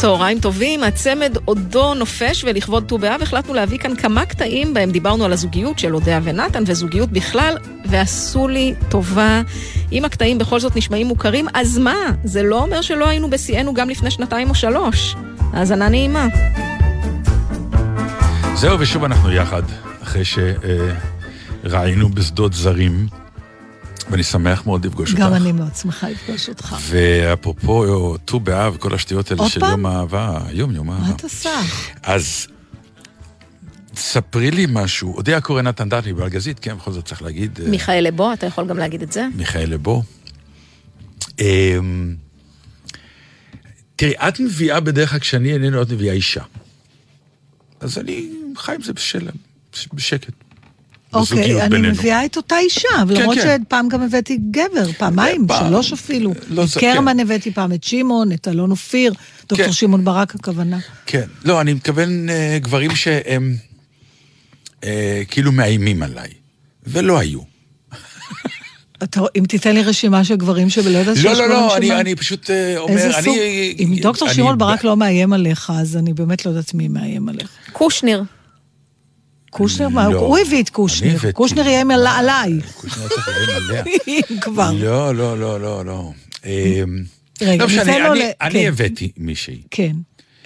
צהריים טובים, הצמד עודו נופש ולכבוד ט"ו באב החלטנו להביא כאן כמה קטעים בהם דיברנו על הזוגיות של אודיה ונתן וזוגיות בכלל, ועשו לי טובה. אם הקטעים בכל זאת נשמעים מוכרים, אז מה? זה לא אומר שלא היינו בשיאנו גם לפני שנתיים או שלוש. האזנה נעימה. זהו, ושוב אנחנו יחד, אחרי שראינו בשדות זרים, ואני שמח מאוד לפגוש אותך. גם אני מאוד שמחה לפגוש אותך. ואפרופו ט"ו באב, כל השטויות האלה של פעם? יום האהבה, יום יום מה האהבה. את עושה? אז ספרי לי משהו, אודיה קורא נתן דטלי בארגזית, כן, בכל זאת צריך להגיד. אה, מיכאל לבו, אתה יכול גם להגיד את זה? מיכאל לבו. אמ, תראי, את מביאה בדרך כלל כשאני איננו, את מביאה אישה. אז אני חי עם זה בשלם, בשקט. אוקיי, אני בינינו. מביאה את אותה אישה, כן, למרות כן. שפעם גם הבאתי גבר, פעמיים, פעם. שלוש אפילו. לא את קרמן כן. הבאתי פעם, את שמעון, את אלון אופיר, כן. דוקטור שמעון ברק הכוונה. כן. לא, אני מתכוון אה, גברים שהם אה, כאילו מאיימים עליי, ולא היו. אתה- אם תיתן לי רשימה של גברים שלא יודעת שיש לא, לא, לא, אני, אני פשוט אה, אומר, איזה אני... סוג? אם דוקטור שמעון ברק לא מאיים עליך, אז אני באמת לא יודעת מי מאיים עליך. קושניר. קושניר, מה? לא. הוא הביא את קושניר. הבאתי. קושניר איים על- עליי. קושניר צריך לאיים עליה. אם כבר. לא, לא, לא, לא, לא. אה, רגע, לא משנה, אני- ל- אני כן. הבאתי מישהי. כן.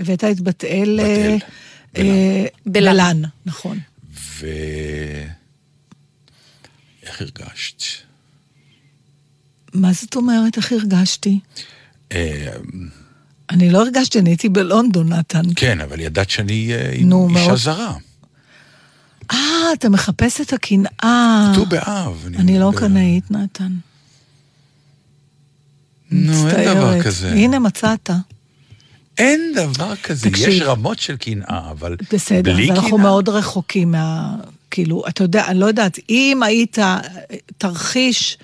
הבאת את בת אל... אה, בת אל, אה, בלן. נכון. ו... איך הרגשת? מה זאת אומרת, איך הרגשתי? אה, אני לא הרגשתי, אני הייתי בלונדון, נתן. כן, אבל ידעת שאני אה, אישה מאוד. זרה. אה, אתה מחפש את הקנאה. ט"ו באב. אני לא. קנאית, נתן. נו, אין דבר. כזה. הנה, מצאת. אין דבר כזה. תקשיב. יש רמות של קנאה, אבל בסדר, בלי קנאה. אנחנו מאוד רחוקים מה... כאילו, אתה יודע, אני לא יודעת, אם היית תרחיש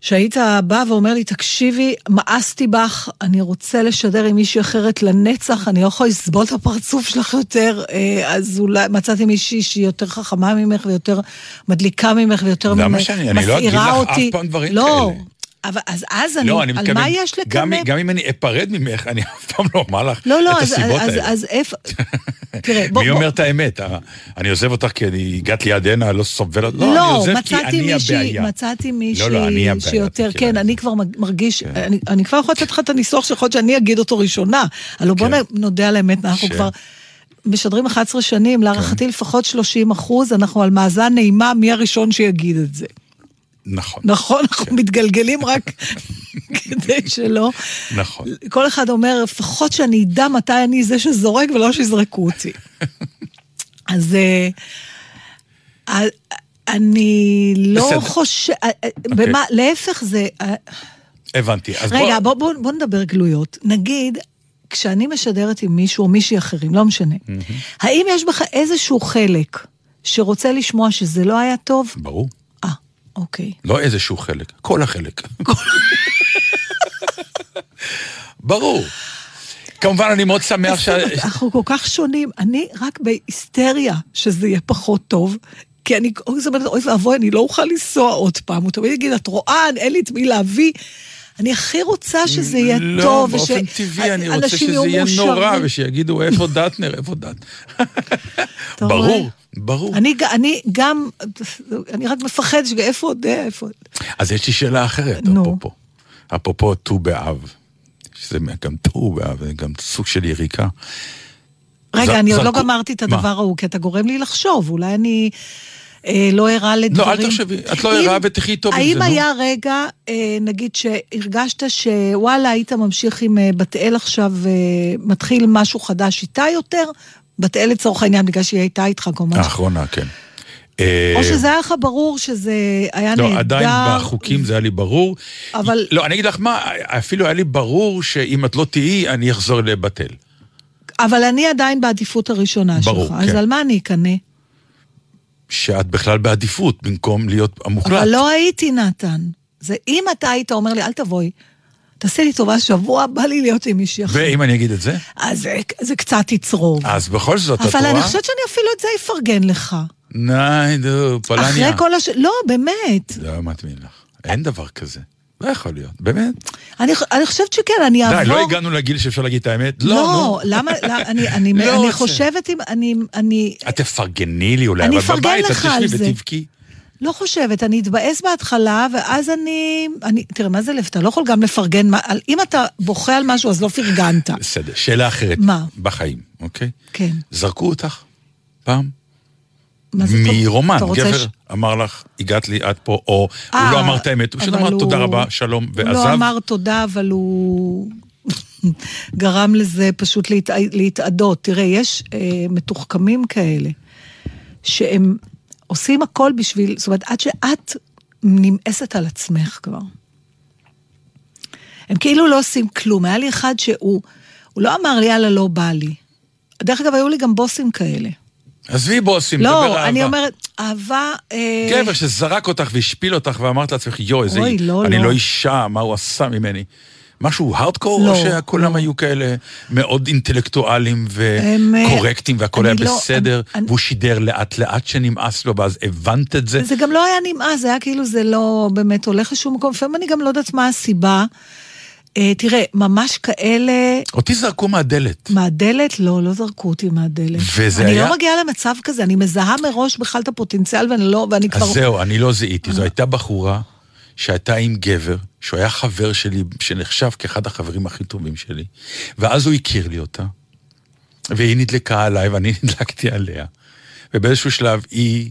שהיית בא ואומר לי, תקשיבי, מאסתי בך, אני רוצה לשדר עם מישהי אחרת לנצח, אני לא יכולה לסבול את הפרצוף שלך יותר, אה, אז אולי מצאתי מישהי שהיא יותר חכמה ממך ויותר מדליקה ממך ויותר למה ממ- שאני- אני לא אגיד מסעירה לך אף אותי. פעם דברים לא, כאלה. אבל אז, אז אני, לא, אני על מתכוון, מה יש גם, לקנא? גם אם אני אפרד ממך, אני אף פעם לא אומר לך לא, לא, את אז, הסיבות אז, האלה. אז איפה... תראה, בוא... מי בוא- אומר את האמת? אה, אני עוזב אותך כי אני הגעת ליד הנה, לא סובל אותך? לא, אני לא, עוזב כי מצאתי אני מישהי, הבעיה. מצאתי מישהי לא, לא, אני הבעיה, שיותר, כן, את אני. כבר מרגיש, כן. אני, אני כבר יכולה לתת לך את הניסוח שיכול להיות שאני אגיד אותו ראשונה. הלוא בוא כן. נ- נודה על האמת, אנחנו ש- כבר משדרים 11 שנים, להערכתי כן. לפחות 30 אחוז, אנחנו על מאזן נעימה מי הראשון שיגיד את זה. נכון, נכון, אנחנו מתגלגלים רק כדי שלא. נכון. כל אחד אומר, לפחות שאני אדע מתי אני זה שזורק ולא שיזרקו אותי. אז אה, אה, אני לא. חושב... במה, להפך זה... אה, הבנתי. רגע, בוא... בוא, בוא, בוא נדבר גלויות. נגיד, כשאני משדרת עם מישהו או מישהי אחרים, לא משנה, האם יש בך איזשהו חלק שרוצה לשמוע שזה לא היה טוב? ברור. אוקיי. לא איזשהו חלק, כל החלק. ברור. כמובן, אני מאוד שמח ש... אנחנו כל כך שונים. אני רק בהיסטריה שזה יהיה פחות טוב. כי אני, אוי, ואבוי, אני לא אוכל לנסוע עוד פעם. הוא תמיד יגיד, את רואה, אין לי את מי להביא. אני הכי רוצה שזה יהיה לא, טוב. באופן וש- טבעי, אני רוצה שזה יהיה נורא, מאושרים. ושיגידו, איפה דטנר, איפה דט. ברור? ברור. אני, אני גם, אני רק מפחד, איפה עוד, איפה עוד. אז יש לי שאלה אחרת, נו. אפרופו. אפרופו ט"ו באב. שזה גם ט"ו באב, זה גם סוג של יריקה. רגע, ז- אני עוד לא זרקו- גמרתי את? הדבר ההוא, כי אתה גורם לי לחשוב, אולי אני אה, לא ערה לדברים. לא, אל תחשבי, את לא ערה ותחי טוב עם האם זה, נו. היה רגע, אה, נגיד, שהרגשת שוואלה, היית ממשיך עם אה, בת אל עכשיו, אה, מתחיל משהו חדש איתה יותר? בת אל לצורך העניין, בגלל שהיא הייתה איתך כמובן. האחרונה, כן. אה, או שזה היה לך ברור שזה היה נהדר. לא, עדיין בחוקים זה היה לי ברור. אבל- לא, אני אגיד לך מה, אפילו היה לי ברור שאם את לא תהיי, אני אחזור לבטל. אבל אני עדיין בעדיפות הראשונה ברור, שלך, כן. אז על מה אני אקנא? שאת בכלל בעדיפות, במקום להיות המוחלט. אבל לא הייתי, נתן. זה אם אתה היית אומר לי, אל תבואי, תעשי לי טובה, שבוע בא לי להיות עם מישהי אחרת. ואם אני אגיד את זה? אז זה, זה קצת יצרוב. אז בכל זאת, את אבל רואה? אני חושבת שאני אפילו את זה אפרגן לך. ני, נו, פולניה. אחרי כל הש... לא, באמת. לא מתאים לך. אין דבר כזה. לא יכול להיות, באמת. אני, אני חושבת שכן, אני אעבור... די, לא הגענו לגיל שאפשר להגיד את האמת? לא, לא, נו. למה, למה, אני, אני, לא אני. חושבת אם, אני, אני את תפרגני לי אולי, אבל בבית את תשבי. ותבכי. לא חושבת, אני אתבאס בהתחלה, ואז אני, אני... תראה, מה זה לב? אתה לא יכול גם לפרגן, על, אם אתה בוכה על משהו, אז לא פרגנת. בסדר, שאלה אחרת. מה? בחיים, אוקיי? כן. זרקו אותך פעם? מרומן, גבר ש- אמר לך, הגעת לי עד פה, או הוא אה, לא אמר את האמת, הוא פשוט אמר הוא- תודה רבה, שלום, הוא ועזב. לא אמר תודה, אבל הוא גרם לזה פשוט להת... להתאדות. תראה, יש אה, מתוחכמים כאלה, שהם עושים הכל בשביל, זאת אומרת, עד שאת נמאסת על עצמך כבר. הם כאילו לא עושים כלום. היה לי אחד שהוא, הוא לא אמר לי, יאללה, לא בא לי. דרך אגב, היו לי גם בוסים כאלה. עזבי בוסים, דבר לא, אהבה. אני אומרת, אהבה... אה, גבר שזרק אותך והשפיל אותך ואמרת לעצמך, יואו, איזה... אוי, לא, אני לא. לא אישה, מה הוא עשה ממני? משהו הארדקור, לא, או שכולם לא. היו כאלה מאוד אינטלקטואלים אה, וקורקטים והכל היה אני לא- בסדר, אני- והוא שידר לאט לאט שנמאס לו, ואז הבנת את זה? זה גם לא היה נמאס, זה היה כאילו זה לא באמת הולך לשום מקום. לפעמים אני גם לא יודעת מה הסיבה. אה, תראה, ממש כאלה, אותי זרקו מהדלת. מהדלת, לא, לא זרקו אותי מהדלת. וזה אני היה- לא מגיעה למצב כזה, אני מזהה מראש בכלל את הפוטנציאל ואני לא, ואני כבר... אז זהו, אני לא זיהיתי. זו הייתה בחורה שהייתה עם גבר, שהוא היה חבר שלי, שנחשב כאחד החברים הכי טובים שלי, ואז הוא הכיר לי אותה, והיא נדלקה עליי ואני נדלקתי עליה. ובאיזשהו שלב היא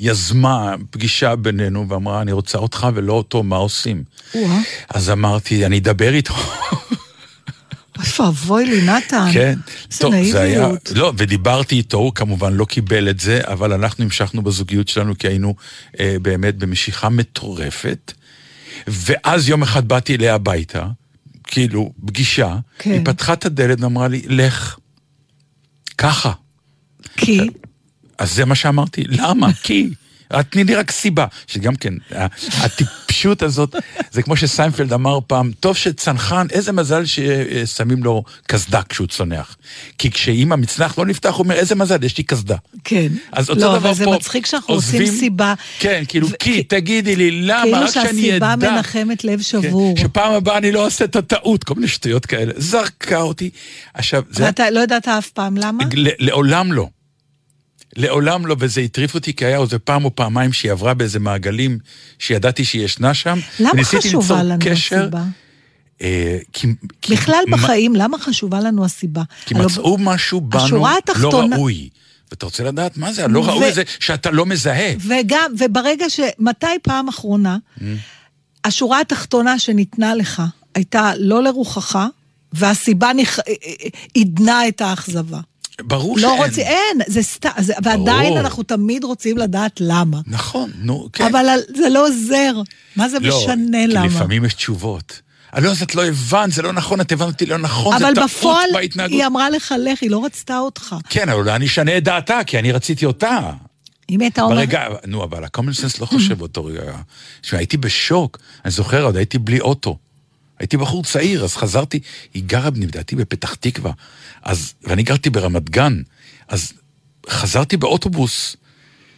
יזמה פגישה בינינו ואמרה, אני רוצה אותך ולא אותו, מה עושים? אז אמרתי, אני אדבר איתו. אוי ואבוי לי, נתן. כן, איזה נאיביות. לא, ודיברתי איתו, הוא כמובן לא קיבל את זה, אבל אנחנו המשכנו בזוגיות שלנו, כי היינו אה, באמת במשיכה מטורפת. ואז יום אחד באתי אליה הביתה, כאילו, פגישה, כן. היא פתחה את הדלת ואמרה לי, לך. ככה. כי, אז זה מה שאמרתי, למה? כי. תני לי רק סיבה. שגם כן, הטיפשות הזאת, זה כמו שסיינפלד אמר פעם, טוב שצנחן, איזה מזל ששמים לו קסדה כשהוא צונח. כי כשאם המצנח לא נפתח, הוא אומר, איזה מזל, יש לי קסדה. כן. אז אותו לא, דבר אבל זה פה, מצחיק שאנחנו עוזבים- סיבה. כן, כאילו, ו- כי, תגידי לי, למה, כאילו רק שאני אדע. שהסיבה מנחמת לב כן, שבור. שפעם הבאה אני לא עושה את הטעות, כל מיני שטויות כאלה. זרקה אותי. עכשיו, זה... ואתה לא ידעת אף פעם למה? לעולם לא. לעולם לא, וזה הטריף אותי, כי היה איזה פעם או פעמיים שהיא עברה באיזה מעגלים שידעתי שהיא ישנה שם. למה חשובה לנו קשר, הסיבה? אה, כי, כי, בכלל מה- בחיים, למה חשובה לנו הסיבה? כי הלוא- מצאו משהו בנו השורה לא התחתונה- ראוי. ואתה רוצה לדעת מה זה? הלא ו- ראוי זה שאתה לא מזהה. וגם, וברגע ש... מתי פעם אחרונה, Mm. השורה התחתונה שניתנה לך הייתה לא לרוחך, והסיבה נכ... עידנה את האכזבה. ברור לא שאין. רוצים, אין, זה סתם, ועדיין ברור. אנחנו תמיד רוצים לדעת למה. נכון, נו, כן. אבל זה לא עוזר. מה זה לא, משנה כי למה? לפעמים יש תשובות. לא, אז את לא הבנת, זה לא נכון, את הבנת אותי לא נכון, זה אבל טעות בפועל בהתנהגות. היא אמרה לך, לך, היא לא רצתה אותך. כן, אבל אולי אני אשנה את דעתה, כי אני רציתי אותה. אם הייתה אומרת... ברגע, נו, אבל ה-common sense לא חושב באותו רגע. תשמע, הייתי בשוק, אני זוכר, עוד הייתי בלי אוטו. הייתי בחור צעיר, אז חזרתי, היא גרה, לדעתי, בפתח תקווה. אז, ואני גרתי ברמת גן, אז חזרתי באוטובוס,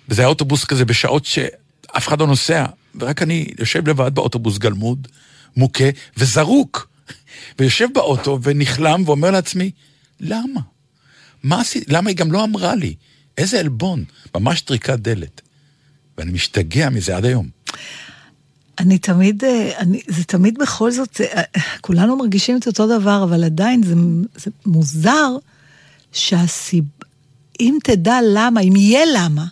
וזה היה אוטובוס כזה בשעות שאף אחד לא נוסע, ורק אני יושב לבד באוטובוס גלמוד, מוכה וזרוק. ויושב באוטו ונכלם ואומר לעצמי, למה? מה עשיתי? למה היא גם לא אמרה לי? איזה עלבון, ממש טריקת דלת. ואני משתגע מזה עד היום. אני תמיד, אה, אני, זה תמיד בכל זאת, אה, כולנו מרגישים את אותו דבר, אבל עדיין זה, זה מוזר שהסיב... אם תדע למה, אם יהיה למה,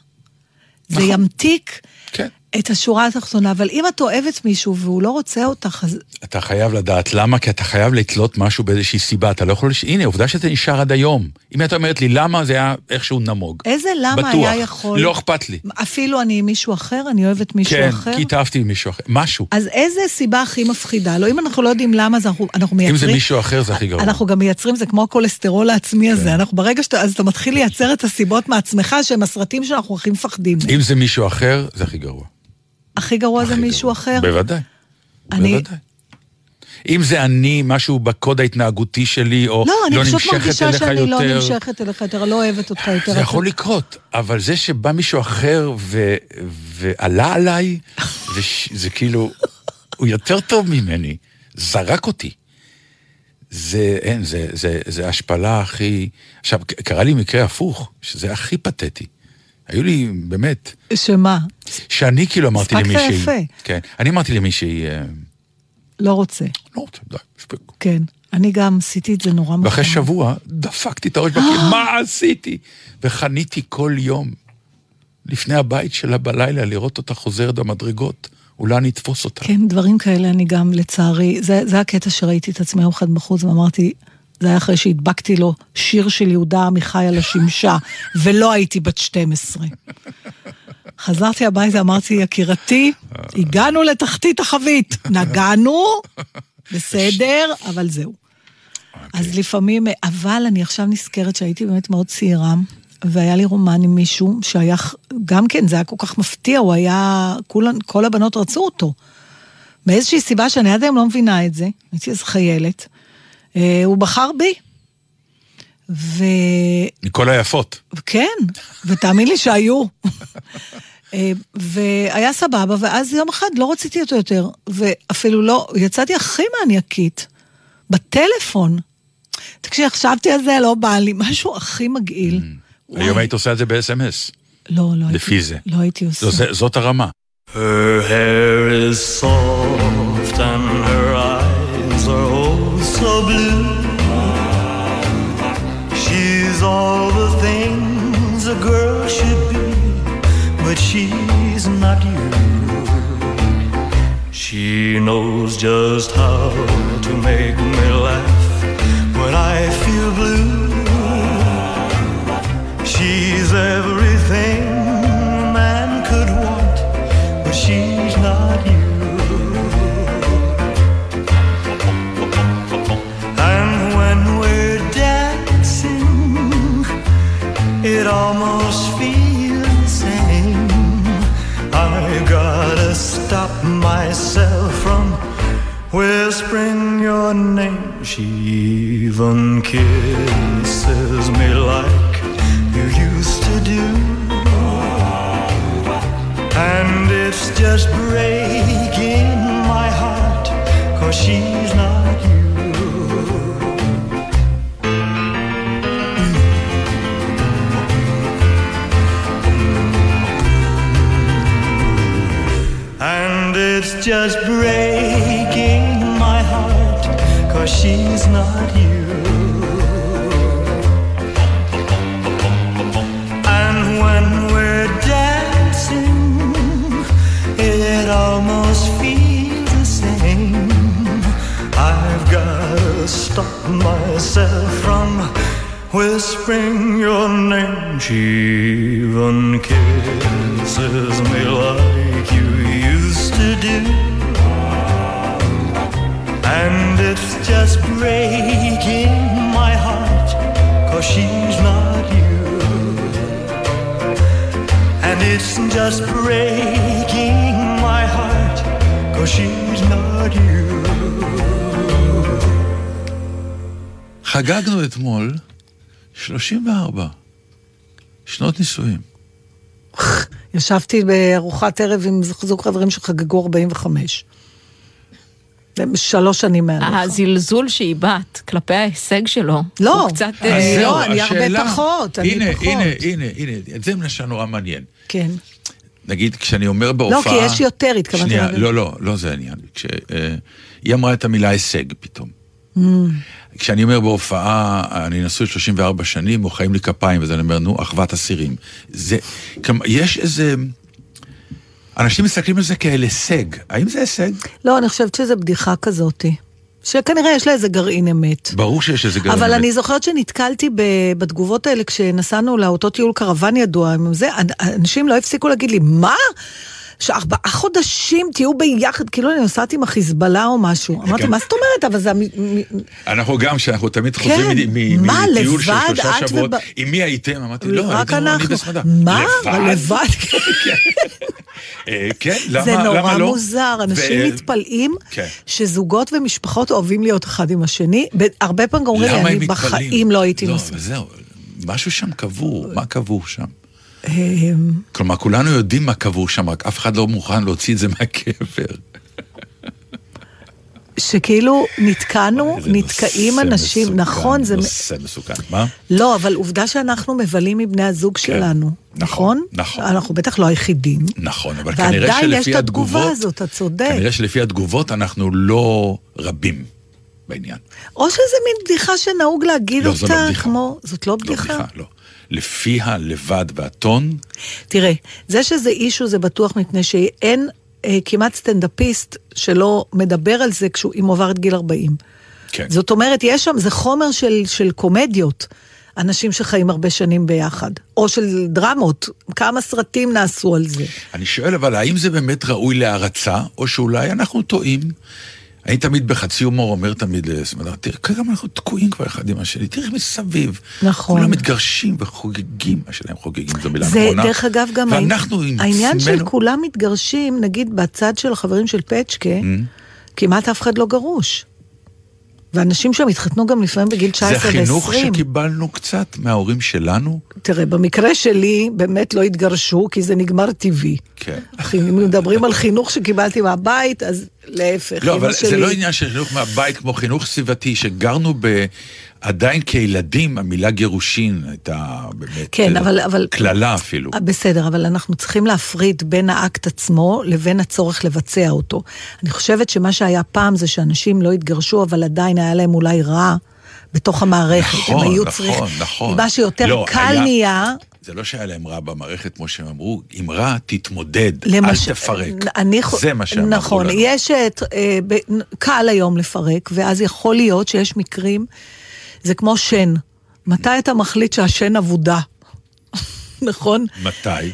זה נכון. ימתיק כן. את השורה התחתונה, אבל אם את אוהבת מישהו והוא לא רוצה אותך, אז אתה חייב לדעת למה, כי אתה חייב לתלות משהו באיזושהי סיבה. אתה לא יכול... לש... הנה, עובדה שזה נשאר עד היום. אם את אומרת לי למה, זה היה איכשהו נמוג. איזה למה בטוח. היה יכול... לא אכפת לי. אפילו אני עם מישהו אחר, אני אוהבת מישהו כן, אחר. כי התאהבתי במישהו אחר. משהו. אז איזה סיבה הכי מפחידה? לא, אם אנחנו לא יודעים למה, אז אנחנו, אנחנו מייצרים... אם זה מישהו אחר, זה הכי גרוע. אנחנו גם מייצרים, זה כמו הכולסטרול העצמי הזה. אנחנו ברגע שאתה, אז אתה מתחיל לייצר את הסיבות מעצמך, שהם הסרטים שאנחנו הכי מפחדים. אם זה מישהו אחר, זה הכי גרוע. הכי גרוע זה הכי מישהו גרוע. אחר. בוודאי. אני- בוודאי. אם זה אני, משהו בקוד ההתנהגותי שלי, או לא, אני לא פשוט נמשכת מרגישה אליך שאני לא יותר, נמשכת אליך יותר, לא אוהבת אותך יותר. זה יכול לקרות, אבל זה שבא מישהו אחר ו... ועלה עליי, וש... זה כאילו, הוא יותר טוב ממני, זרק אותי. זה, אין, זה, זה, זה השפלה הכי... עכשיו, קרה לי מקרה הפוך, שזה הכי פתטי. היו לי, באמת, שמה? שאני כאילו אמרתי הספקת למישהי... יפה. כן, אני אמרתי למישהי, אה, לא רוצה. לא רוצה, די, מספיק. כן. אני גם עשיתי את זה נורא מוכן. ואחרי שבוע דפקתי את הראש בקיר, מה עשיתי? וחניתי כל יום לפני הבית שלה בלילה לראות אותה חוזרת במדרגות, אולי אני אתפוס אותה. כן, דברים כאלה אני גם, לצערי, זה, זה הקטע שראיתי את עצמי יום אחד בחוץ ואמרתי, זה היה אחרי שהדבקתי לו שיר של יהודה עמיחי על השמשה, ולא הייתי בת 12. חזרתי הביתה, אמרתי, יקירתי, הגענו לתחתית החבית. נגענו, בסדר, אבל זהו. אז לפעמים, אבל אני עכשיו נזכרת שהייתי באמת מאוד צעירה, והיה לי רומן עם מישהו שהיה, גם כן, זה היה כל כך מפתיע, הוא היה, כולן, כל הבנות רצו אותו. מאיזושהי סיבה שאני עד היום לא מבינה את זה, הייתי איזו חיילת, הוא בחר בי. ו... מכל היפות. כן, ותאמין לי שהיו. אה, והיה סבבה, ואז יום אחד לא רציתי אותו יותר, ואפילו לא, יצאתי הכי מניאקית, בטלפון. תקשיב, חשבתי על זה, לא בא לי, משהו הכי מגעיל. וואי. היום היית עושה את זה ב-SMS. לא, לא הייתי. לפי זה. לא הייתי עושה. זאת הרמה. Her hair is soft and her so blue. She's all the things a girl should be, but she's not you. She knows just how to make me laugh when I feel blue. She's everything your name. She even kisses not you. And when we're dancing, it almost feels the same. I've gotta stop myself from whispering your name. She even kisses me like breaking my heart, cause she's not you. And it's just breaking my heart, cause she's not you. חגגנו אתמול 34 שנות נישואים. ישבתי בארוחת ערב עם זוג חברים שחגגו 45. שלוש שנים מהלך. הזלזול שהיא בת כלפי ההישג שלו, לא, הוא קצת... אני אה, אז לא, אני הרבה השאלה- פחות, אני הנה, פחות. הנה, הנה, הנה, את זה למשל נורא מעניין. כן. נגיד, כשאני אומר בהופעה... כי יש יותר, התכוונתי שנייה. לא, לא, לא זה העניין. כשהיא אמרה את המילה הישג פתאום. Mm. כשאני אומר בהופעה, אני נשוי 34 שנים, מוחאים לי כפיים, ואז אני אומר, נו, אחוות אסירים. זה, כלומר, יש איזה... אנשים מסתכלים על זה כאל הישג. האם זה הישג? לא, אני חושבת שזו בדיחה כזאתי. שכנראה יש לה איזה גרעין אמת. ברור שיש איזה גרעין. אבל אמת. אני זוכרת שנתקלתי ב- בתגובות האלה כשנסענו לאותו טיול קרוון ידוע, זה, אנ- אנשים לא הפסיקו להגיד לי, מה? שארבעה חודשים תהיו ביחד, כאילו אני נוסעת עם החיזבאללה או משהו. אמרתי, כן. מה זאת אומרת? אבל זה... אנחנו גם, שאנחנו תמיד כן. חוזרים מטיול של? שלושה שבועות, עם מי הייתם? אמרתי, לא, רק אנחנו. מה? לבד? לבד? אה, כן, למה זה למה נורא לא? מוזר, אנשים מתפלאים כן. שזוגות ומשפחות אוהבים להיות אחד עם השני. הרבה פעמים אומרים לי, אני? בחיים לא הייתי לא, נוסעת. וזהו, משהו שם קבור, מה קבור שם? כלומר, כולנו יודעים מה קבור שם, רק אף אחד לא מוכן להוציא את זה מהקבר. שכאילו נתקענו, נתקעים אנשים, מסוכן, נכון, זה... נושא מסוכן. מה? לא, אבל עובדה שאנחנו מבלים עם בני הזוג שלנו, נכון? נכון. אנחנו בטח לא היחידים. נכון, אבל כנראה ועדיין יש שלפי את התגובה התגובות... הזאת, אתה צודק. כנראה שלפי התגובות אנחנו לא רבים בעניין. או שזה מין בדיחה שנהוג להגיד לא, זו אותה, לא בדיחה. כמו... זאת לא לא בדיחה? בדיחה, לא. לפי הלבד והטון, תראה, זה שזה אישו זה בטוח מפני שאין אה, כמעט סטנדאפיסט שלא מדבר על זה כשהוא אם הוא עבר את גיל 40. כן. זאת אומרת, יש שם, זה חומר של, של קומדיות. אנשים שחיים הרבה שנים ביחד, או של דרמות, כמה סרטים נעשו על זה. אני שואל, אבל האם זה באמת ראוי להערצה, או שאולי אנחנו טועים? אני תמיד בחצי הומור אומר תמיד לסמדר, תראה, כמה אנחנו תקועים כבר אחד עם השני, תראה מסביב. נכון. כולם מתגרשים וחוגגים, מה שלהם חוגגים, זו מילה זה, נכונה. דרך אגב, גם ואנחנו עם העניין של כולם מתגרשים, נגיד בצד של החברים של פצ'קה, כמעט אף אחד לא גרוש. ואנשים שם התחתנו גם לפעמים בגיל 19 זה ו-20. חינוך שקיבלנו קצת מההורים שלנו? תראה, במקרה שלי באמת לא התגרשו, כי זה נגמר טבעי. כן. אם מדברים על חינוך שקיבלתי מהבית, אז להפך. לא, אבל שלי... זה לא עניין של חינוך מהבית כמו חינוך סביבתי, שגרנו ב... עדיין כילדים, המילה גירושין הייתה באמת... כן, אה, אבל- אבל- קללה אפילו. אה, בסדר, אבל אנחנו צריכים להפריד בין האקט עצמו לבין הצורך לבצע אותו. אני חושבת שמה שהיה פעם זה שאנשים לא התגרשו, אבל עדיין היה להם אולי רע בתוך המערכת. נכון, הם היו נכון, צריכים... נכון. מה שיותר לא, קל היה- נהיה... זה לא שהיה להם רע במערכת, כמו שהם אמרו, אם רע, תתמודד, למש- אל תפרק. אני, זה מה שאמרו נכון, לנו. יש את, אה, ב, קל היום לפרק, ואז יכול להיות שיש מקרים, זה כמו שן. מתי אתה מחליט שהשן אבודה? נכון? מתי?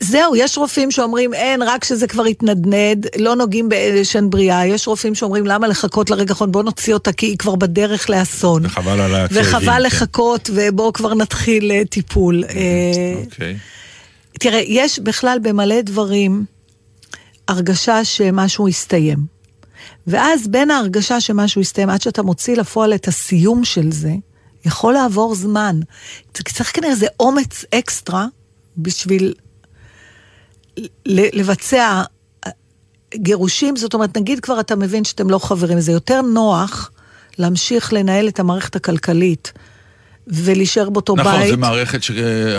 זהו, יש רופאים שאומרים, אין, רק שזה כבר התנדנד, לא נוגעים בשן בריאה. יש רופאים שאומרים, למה לחכות לרגע האחרון? בוא נוציא אותה, כי היא כבר בדרך לאסון. וחבל על הכאבים. וחבל כן. לחכות, ובואו כבר נתחיל אה, טיפול. אה, אוקיי. תראה, יש בכלל במלא דברים הרגשה שמשהו הסתיים. ואז בין ההרגשה שמשהו הסתיים עד שאתה מוציא לפועל את הסיום של זה, יכול לעבור זמן. צריך כנראה איזה אומץ אקסטרה בשביל לבצע גירושים, זאת אומרת, נגיד כבר אתה מבין שאתם לא חברים, זה יותר נוח להמשיך לנהל את המערכת הכלכלית ולהישאר באותו נכון, בית. זה מערכת ש...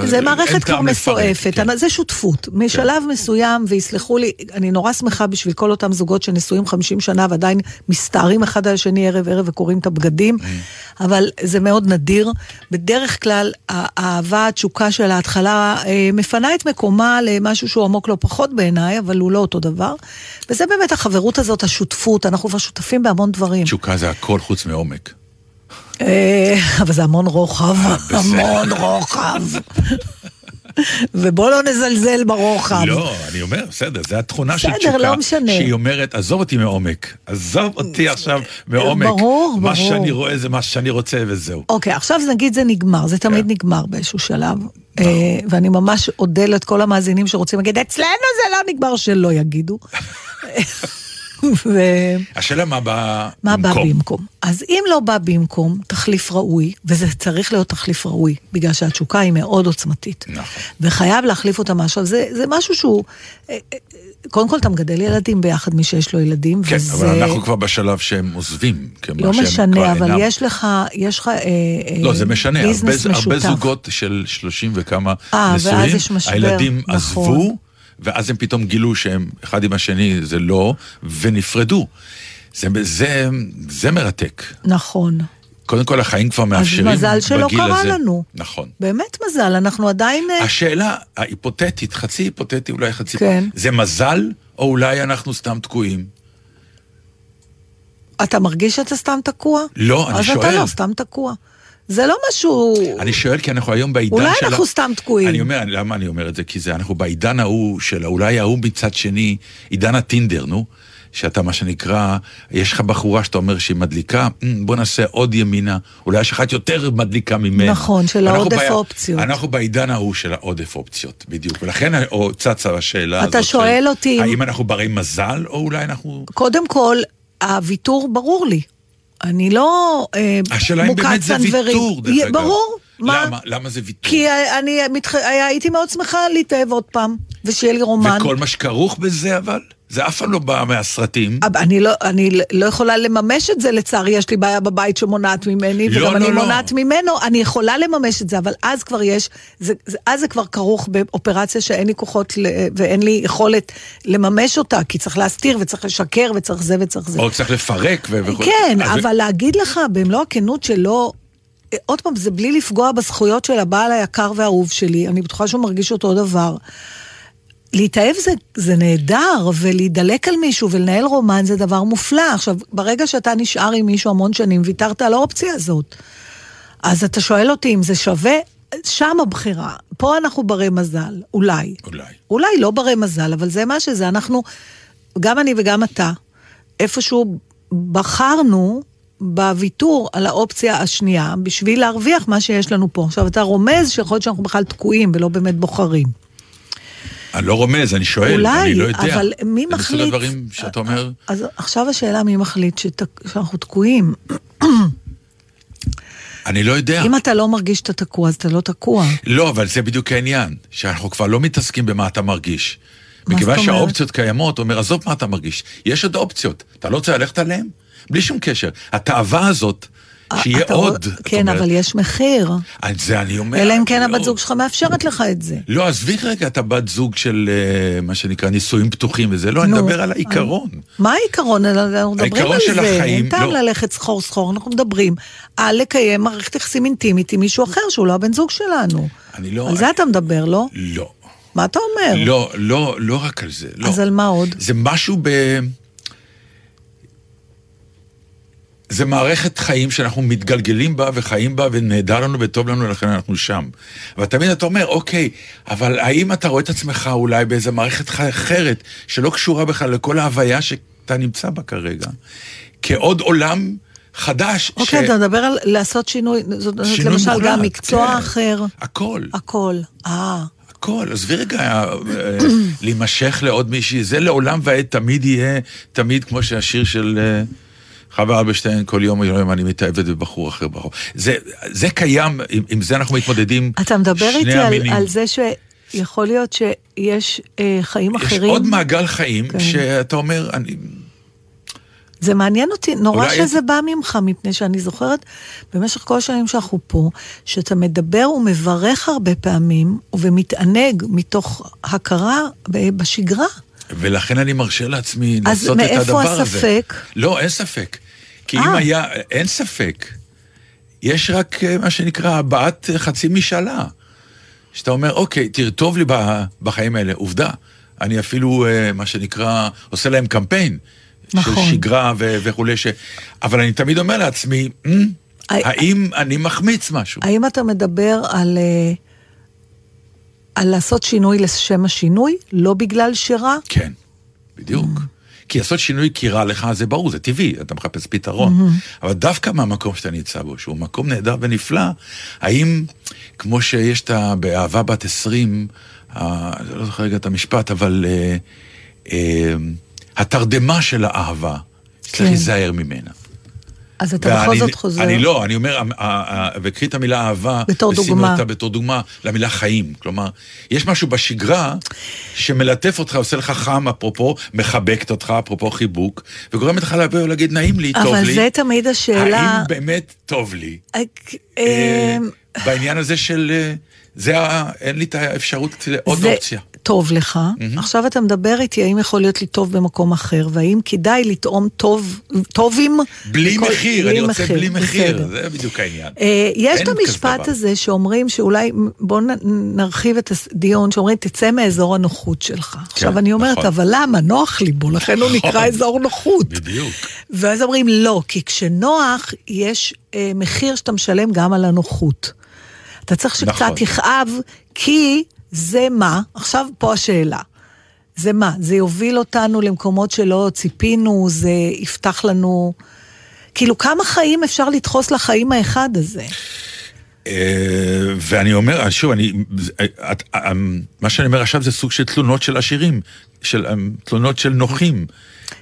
זה מערכת כבר מסועפת, כן. זה שותפות. משלב מסוים, ויסלחו לי, אני נורא שמחה בשביל כל אותם זוגות שנשואים 50 שנה ועדיין מסתערים אחד על השני ערב ערב וקוראים את הבגדים, Mm. אבל זה מאוד נדיר. בדרך כלל, האהבה, התשוקה של ההתחלה אה, מפנה את מקומה למשהו שהוא עמוק לא פחות בעיניי, אבל הוא לא אותו דבר. וזה באמת החברות הזאת, השותפות, אנחנו כבר שותפים בהמון דברים. תשוקה זה הכל חוץ מעומק. אה, אבל זה המון רוחב, בסדר. המון רוחב. ובוא לא נזלזל ברוחב. לא, אני אומר, בסדר, זו התכונה של בסדר, תשוקה. לא משנה. שהיא אומרת, עזוב אותי מעומק. עזוב אותי עכשיו מעומק. ברור, מה ברור. שאני רואה זה מה שאני רוצה וזהו. אוקיי, עכשיו נגיד זה נגמר, זה תמיד כן. נגמר באיזשהו שלב. אה, ואני ממש אודה לאת כל המאזינים שרוצים להגיד, אצלנו זה לא נגמר, שלא יגידו. ו- השאלה מה בא מה בא במקום. במקום? אז אם לא בא במקום תחליף ראוי, וזה צריך להיות תחליף ראוי, בגלל שהתשוקה היא מאוד עוצמתית. נכון. וחייב להחליף אותה משהו. זה, זה משהו שהוא... אה, אה, קודם כל, אתה מגדל ילדים ביחד, מי שיש לו ילדים, כן, וזה... אבל אנחנו כבר בשלב שהם עוזבים. לא משנה, אבל אינם. יש לך, יש לך אה, אה, לא, זה משנה, הרבה, הרבה. זוגות של 30 וכמה אה, ואז נשואים, הילדים נכון. עזבו, ואז הם פתאום גילו שהם אחד עם השני זה לא, ונפרדו. זה, זה, זה מרתק. נכון. קודם כל החיים כבר אז מאפשרים מזל שלא בגיל קרה הזה. לנו. נכון. באמת מזל, אנחנו עדיין... אה, השאלה ההיפותטית, חצי היפותטי, אולי חצי... כן. זה מזל, או אולי אנחנו סתם תקועים? אתה מרגיש שאתה סתם תקוע? לא, אני אז אתה שואל. לא, סתם תקוע. זה לא משהו... אני שואל כי אנחנו היום בעידן אולי של... אנחנו ה- סתם תקועים. אני אומר, למה אני אומר את זה? כי זה, אנחנו בעידן ההוא של אולי ההוא מצד שני, עידן הטינדר, נו. שאתה, מה שנקרא, יש לך בחורה שאתה אומר שהיא מדליקה, "אמ, בוא נעשה עוד ימינה, אולי יש אחת יותר מדליקה ממנה. נכון, של אנחנו העודף בעיה- אופציות. אנחנו בעידן ההוא של העודף אופציות, בדיוק. ולכן או צצה השאלה אתה הזאת שואל אותי אם- האם אנחנו ברי מזל, או אולי אנחנו... קודם כל, הוויתור ברור לי. אני לא אה, השאלה אם באמת זה. ויתור, דרך אגב. ברור. מה? למה? למה זה ויתור? כי אני מתח... הייתי מאוד שמחה להתאהב עוד פעם, ושיהיה לי רומן. וכל מה שכרוך בזה אבל? זה אף פעם לא בא מהסרטים. אבל אני לא, אני לא יכולה לממש את זה, לצערי, יש לי בעיה בבית שמונעת ממני, לא, וגם לא, אני לא. מונעת ממנו, אני יכולה לממש את זה, אבל אז כבר יש, זה, זה, אז זה כבר כרוך באופרציה שאין לי כוחות ל, ואין לי יכולת לממש אותה, כי צריך להסתיר וצריך לשקר וצריך זה וצריך זה. או צריך לפרק ו... כן, אבל להגיד לך במלוא הכנות שלא... עוד פעם, זה בלי לפגוע בזכויות של הבעל היקר והאהוב שלי, אני בטוחה שהוא מרגיש אותו דבר. להתאהב זה, זה נהדר, ולהידלק על מישהו ולנהל רומן זה דבר מופלא. עכשיו, ברגע שאתה נשאר עם מישהו המון שנים, ויתרת על האופציה הזאת. אז אתה שואל אותי אם זה שווה, שם הבחירה. פה אנחנו ברי מזל, אולי. אולי. אולי לא ברי מזל, אבל זה מה שזה. אנחנו, גם אני וגם אתה, איפשהו בחרנו בוויתור על האופציה השנייה, בשביל להרוויח מה שיש לנו פה. עכשיו, אתה רומז שיכול להיות שאנחנו בכלל תקועים ולא באמת בוחרים. אני לא רומז, אני שואל, אולי, אני לא יודע. אבל מי זה מסוג מחליט- הדברים שאתה אומר, אז עכשיו השאלה מי מחליט שת... שאנחנו תקועים. אני לא יודע. אם אתה לא מרגיש שאתה תקוע, אז אתה לא תקוע. לא, אבל זה בדיוק העניין, שאנחנו כבר לא מתעסקים במה אתה מרגיש. מכיוון? שהאופציות קיימות, אומר, עזוב מה אתה מרגיש, יש עוד אופציות, אתה לא רוצה ללכת עליהן? בלי שום קשר. התאווה הזאת, שיהיה עוד, כן, אומרת, אבל יש מחיר. את זה אני אומר. אלא אם כן לא. הבת זוג שלך מאפשרת לך את זה. לא, עזבי רגע את הבת זוג של אה, מה שנקרא נישואים פתוחים וזה, לא, אני נו, מדבר על העיקרון. מה העיקרון? אנחנו מדברים על של זה. החיים, אין טעם לא. ללכת סחור סחור, אנחנו מדברים על לקיים מערכת יחסים אינטימית עם מישהו אחר שהוא לא הבן זוג שלנו. אני לא... על זה אתה מדבר, לא? לא. מה אתה אומר? לא, לא, לא רק על זה. לא. אז על מה עוד? זה משהו ב... זה מערכת חיים שאנחנו מתגלגלים בה וחיים בה ונהדר לנו וטוב לנו ולכן אנחנו שם. אבל תמיד אתה אומר, אוקיי, אבל האם אתה רואה את עצמך אולי באיזה מערכת אחרת שלא קשורה בכלל לכל ההוויה שאתה נמצא בה כרגע? כעוד עולם חדש. אוקיי, אתה מדבר על לעשות שינוי, זאת אומרת, למשל מוחלט, גם מקצוע כן. אחר. הכל. הכל. אה. הכל, עזבי רגע אה, להימשך לעוד מישהי, זה לעולם ועד תמיד יהיה, תמיד כמו שהשיר של אה, חווה אלברשטיין, כל יום ויום אני מתאהבת בבחור אחר בחור. זה, זה קיים, עם, עם זה אנחנו מתמודדים, אתה מדבר שני איתי על, המינים. על זה שיכול להיות שיש אה, חיים יש אחרים. עוד מעגל חיים כן. שאתה אומר, אני, זה מעניין אותי, נורא אולי שזה בא ממך, מפני שאני זוכרת במשך כל השנים שאנחנו פה, שאתה מדבר ומברך הרבה פעמים, ומתענג מתוך הכרה בשגרה. ולכן אני מרשה לעצמי אז לעשות את מאיפה הדבר הזה. הספק? לא, אין ספק. כי אה. אם היה, אין ספק. יש רק אה, מה שנקרא הבעת אה, חצי משאלה. שאתה אומר, אוקיי, תרטוב לי בחיים האלה, עובדה. אני אפילו, אה, מה שנקרא, עושה להם קמפיין. נכון. של שגרה ו- וכולי, ש... אבל אני תמיד אומר לעצמי, "אמ, הי- האם אני מחמיץ משהו? האם אתה מדבר על, אה, על לעשות שינוי לשם השינוי, לא בגלל שרע? כן, בדיוק. כי לעשות שינוי כי רע לך, זה ברור, זה טבעי, אתה מחפש פתרון. אבל דווקא מהמקום שאתה נמצא בו, שהוא מקום נהדר ונפלא, האם, כמו שיש את ה... באהבה בת 20, ה- אני לא זוכר רגע את המשפט, אבל אה, אה, התרדמה של האהבה, צריך כן. להיזהר ממנה. אז אתה בכל זאת חוזר. אני לא, אני אומר, וקחי את המילה אהבה, בתור ושימי דוגמה. אותה בתור דוגמה למילה חיים. כלומר, יש משהו בשגרה שמלטף אותך, עושה לך חם, אפרופו, מחבקת אותך, אפרופו חיבוק, וגורמת לך לבוא ולהגיד, נעים לי, טוב אבל לי. זה תמיד השאלה... האם באמת טוב לי? אה, אה, אה, בעניין הזה של... זה. אין לי את האפשרות לעוד אופציה. טוב לך, עכשיו אתה מדבר איתי האם יכול להיות לי טוב במקום אחר, והאם כדאי לטעום טוב, טובים... בלי בכל- מחיר, אני רוצה בלי מחיר, בסדר. זה בדיוק העניין. אה, יש את המשפט. הזה שאומרים שאולי, בואו נרחיב את הדיון, שאומרים תצא מאזור הנוחות שלך. עכשיו אני אומרת, נכון. אבל למה? נוח לי בו, לכן הוא נקרא נכון. אזור נוחות. בדיוק. ואז אומרים לא, כי כשנוח, יש אה, מחיר שאתה משלם גם על הנוחות. אתה צריך שקצת נכון. יכאב, כי זה מה? עכשיו פה השאלה. זה מה? זה יוביל אותנו למקומות שלא ציפינו, זה יפתח לנו... כאילו, כמה חיים אפשר לדחוס לחיים האחד הזה? אה, ואני אומר, שוב, אני, את- אה, מה שאני אומר עכשיו זה סוג של תלונות של עשירים, של אה, תלונות של נוחים.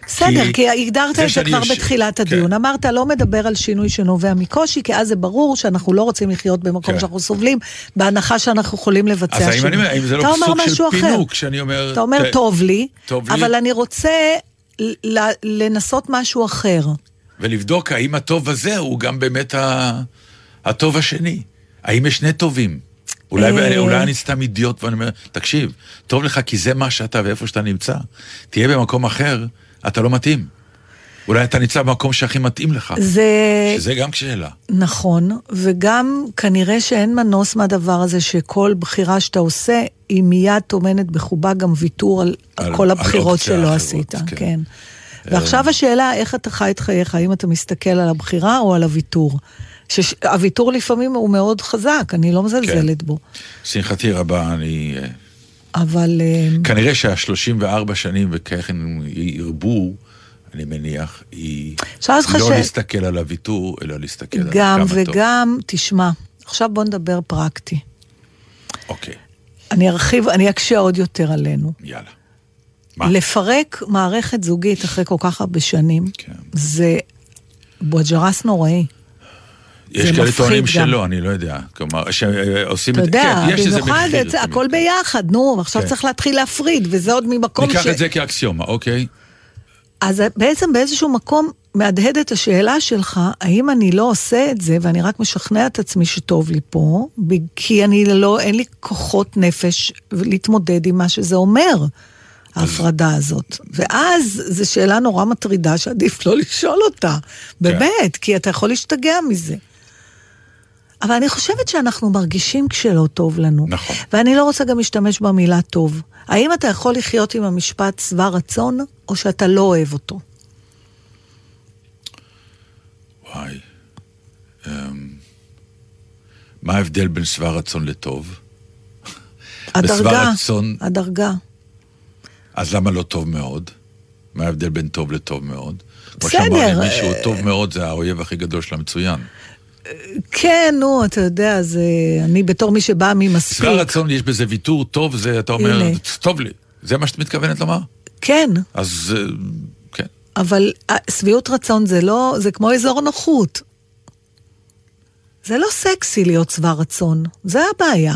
בסדר, כי הגדרת זה את זה כבר יושב- בתחילת כן. הדיון. אמרת, לא מדבר על שינוי שנובע מקושי, כי אז זה ברור שאנחנו לא רוצים לחיות במקום כן. שאנחנו סובלים, בהנחה שאנחנו יכולים לבצע אז האם שינוי. אני אומר, האם זה לא סוג של משהו אחר. פינוק, שאני אומר... אתה אומר, ת- טוב לי, טוב לי. אבל אני רוצה ל- לנסות משהו אחר. ולבדוק האם הטוב הזה הוא גם באמת ה- הטוב השני. האם יש שני טובים? אולי, אה. אולי אני סתם אידיוט ואני אומר, תקשיב, טוב לך כי זה מה שאתה ואיפה שאתה נמצא. תהיה במקום אחר, אתה לא מתאים. אולי אתה נמצא במקום שהכי מתאים לך. זה שזה גם שאלה. נכון, וגם כנראה שאין מנוס מהדבר הזה שכל בחירה שאתה עושה, היא מיד טומנת בחובה גם ויתור על, על- על כל על הבחירות אופציה שלא אחרות, עשית. כן. כן. כן. ועכשיו השאלה, איך אתה חי את חייך, האם אתה מסתכל על הבחירה או על הוויתור? שהוויתור לפעמים הוא מאוד חזק, אני לא מזלזלת כן. בו. שמחתי רבה, אני... אבל אה, כנראה שה-34 שנים וכך הם ירבו, אני מניח, היא לא ש- להסתכל על הוויתור, אלא להסתכל על גם כמה טוב. וגם, תשמע, עכשיו בוא נדבר פרקטי. אוקיי, אני ארחיב, אני אקשה עוד יותר עלינו. יאללה. מה? לפרק מערכת זוגית אחרי כל כך הרבה שנים, כן. זה בוג'רס נוראי. יש זה כאלה טוענים. שלא, אני לא יודע. כלומר, שעושים אתה את יודע, כן, יש במיוחד, מחיר. את- תמיד. הכל ביחד, נו, עכשיו כן. צריך להתחיל להפריד, וזה עוד ממקום ש... ניקח את זה כאקסיומה, אוקיי? אז בעצם באיזשהו מקום מהדהדת השאלה שלך, האם אני לא עושה את זה ואני רק משכנע את עצמי שטוב לי פה, כי אני לא, אין לי כוחות נפש להתמודד עם מה שזה אומר, ההפרדה הזאת. ואז זו שאלה נורא מטרידה שעדיף לא לשאול אותה, באמת, כי אתה יכול להשתגע מזה. אבל אני חושבת שאנחנו מרגישים כשלא טוב לנו. נכון. ואני לא רוצה גם להשתמש במילה טוב. האם אתה יכול לחיות עם המשפט שבע רצון, או שאתה לא אוהב אותו? וואי. אמ, מה ההבדל בין שבע רצון לטוב? הדרגה, רצון- הדרגה. אז למה לא טוב מאוד? מה ההבדל בין טוב לטוב מאוד? כמו בסדר, שאמר לי מישהו, אה, טוב מאוד זה האויב הכי גדול של המצוין. כן, נו, אתה יודע, זה... אני בתור מי שבאה ממספיק. שבע רצון יש בזה ויתור, טוב זה, אתה אומר, הנה. טוב לי. זה מה שאת מתכוונת לומר? כן, אז אה, כן. אבל אה, שביעות רצון זה לא... זה כמו אזור נוחות. זה לא סקסי להיות שבע רצון, זה הבעיה.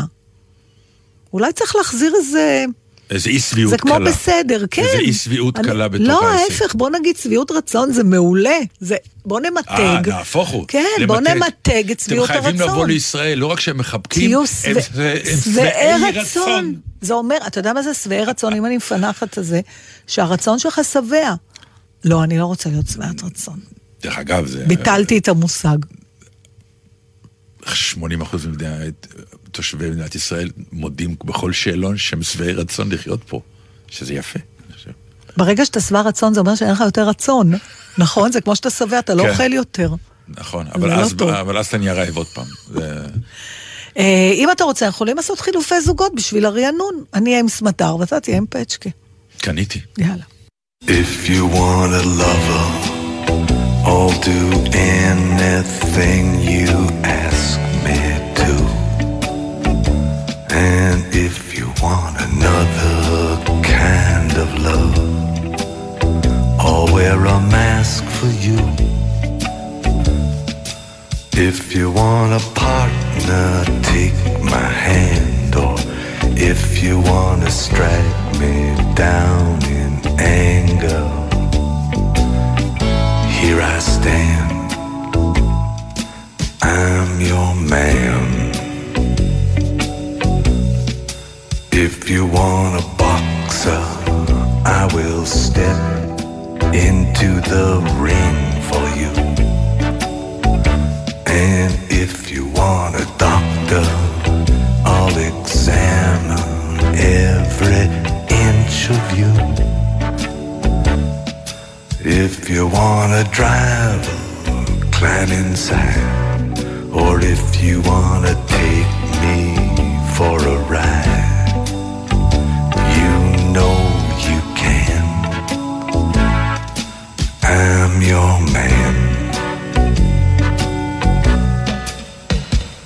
אולי צריך להחזיר איזה... איזה אי שביעות זה קלה. כמו בסדר, כן. איזה אי שביעות אני- קלה בתוך לא, העסק. ההפך, בוא נגיד שביעות רצון זה מעולה. זה, בוא אה, נמתג. נהפוך הוא. כן, בוא נמתג את שביעות אתם חייבים לבוא הרצון. לישראל, לא רק שהם מחבקים, תהיו שבעי רצון. זה אומר, אתה יודע מה זה שבעי רצון? אם אני מפנחת את זה, שהרצון שלך שבע. לא, אני לא רוצה להיות שבעת רצון. דרך אגב, זה... ביטלתי את המושג. 80 אחוז תושבי מדינת ישראל מודים בכל שאלון שהם שבעי רצון לחיות פה, שזה יפה. ברגע שאתה שבע רצון, זה אומר שאין לך יותר רצון. נכון? זה כמו שאתה שבע, אתה לא כן. אוכל יותר. נכון, אבל לא אז, טוב. אבל אז אתה נהיה רעב עוד פעם. זה... אה, אם אתה רוצה, אנחנו יכולים לעשות חילופי זוגות בשביל הרענון. אני אהיה עם סמטר ואתה תהיה עם פצ'קה. קניתי. יאללה. If you want a lover, I'll do anything you ask me. And if you want another kind of love, I'll wear a mask for you. If you want a partner, take my hand, or if you want to strike me down in anger, here I stand. I'm your man. If you want a boxer, I will step into the ring for you. And if you want a doctor, I'll examine every inch of you. If you wanna drive, climb inside. Or if you wanna take me for a ride, I'm your man.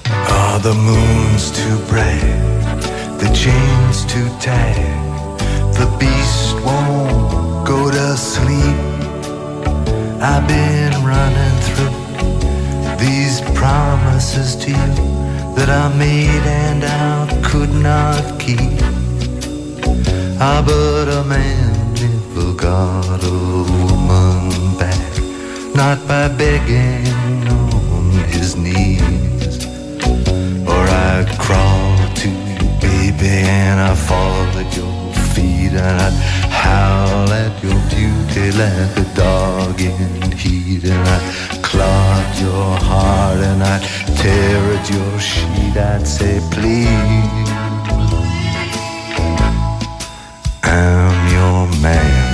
Are the moons too bright? The chains too tight? The beast won't go to sleep. I've been running through these promises to you that I made and I could not keep. Ah, but a man never got a woman back, not by begging on his knees. Or I'd crawl to you, baby, and I'd fall at your feet, and I'd howl at your beauty like a dog in heat, and I'd clog your heart, and I'd tear at your sheet. I'd say, please, I'm of man.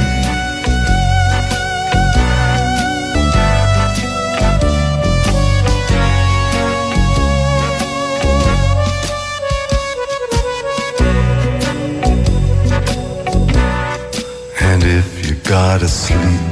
gotta sleep.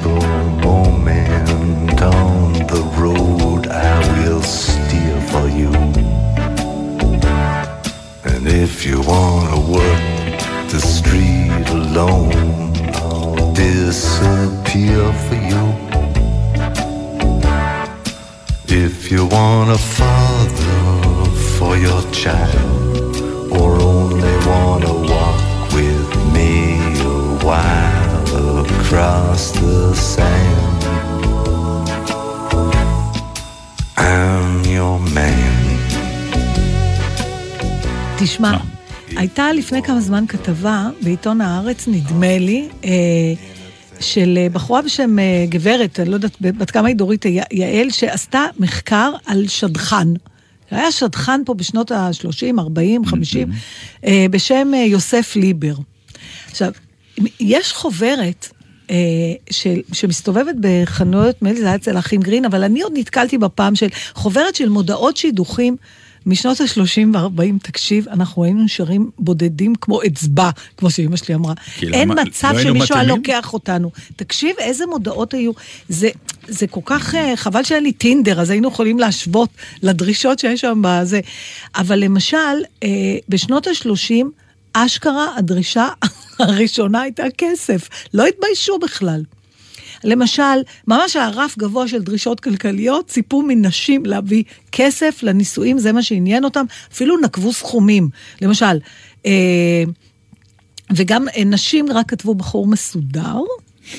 לפני כמה זמן כתבה בעיתון הארץ, נדמה לי, אה, של אה, בחורה בשם אה, גברת, אני לא יודעת בת כמה היא דורית יעל, שעשתה מחקר על שדכן. היה שדכן פה בשנות ה-30, 40, 50, אה, בשם אה, יוסף ליבר. עכשיו, יש חוברת אה, של, שמסתובבת בחנויות, נדמה לי זה היה אצל אחים גרין, אבל אני עוד נתקלתי בפעם של חוברת של מודעות שידוכים משנות ה-30 וה-40, תקשיב, אנחנו היינו נשארים בודדים כמו אצבע, כמו שאימא שלי אמרה. אין למה- מצב לא שמישהו היה? לוקח אותנו. תקשיב, איזה מודעות היו. זה, זה כל כך, אה, חבל שאין לי טינדר, אז היינו יכולים להשוות לדרישות שיש שם בזה. אבל למשל, אה, בשנות ה-30, אשכרה הדרישה הראשונה הייתה כסף. לא התביישו בכלל. למשל, ממש הרף גבוה של דרישות כלכליות, ציפו מנשים להביא כסף לנישואים, זה מה שעניין אותם, אפילו נקבו סכומים. למשל, אה, וגם אה, נשים רק כתבו בחור מסודר.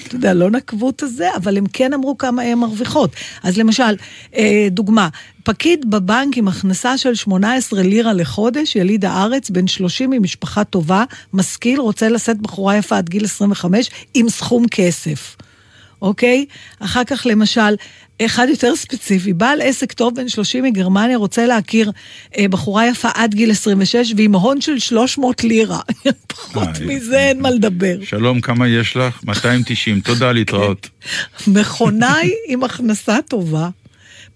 אתה יודע, לא נקבו את הזה, אבל הם כן אמרו כמה הן מרוויחות. אז למשל, אה, דוגמה, פקיד בבנק עם הכנסה של 18 לירה לחודש, יליד הארץ, בן 30 ממשפחה טובה, משכיל, רוצה לשאת בחורה יפה עד גיל 25 עם סכום כסף. אוקיי? אחר כך למשל, אחד יותר ספציפי, בעל עסק טוב בן 30 מגרמניה רוצה להכיר אה, בחורה יפה עד גיל 26 ועם הון של 300 לירה. פחות אה, מזה אין מה לדבר. שלום, כמה יש לך? 290, תודה, להתראות. מכונאי עם הכנסה טובה,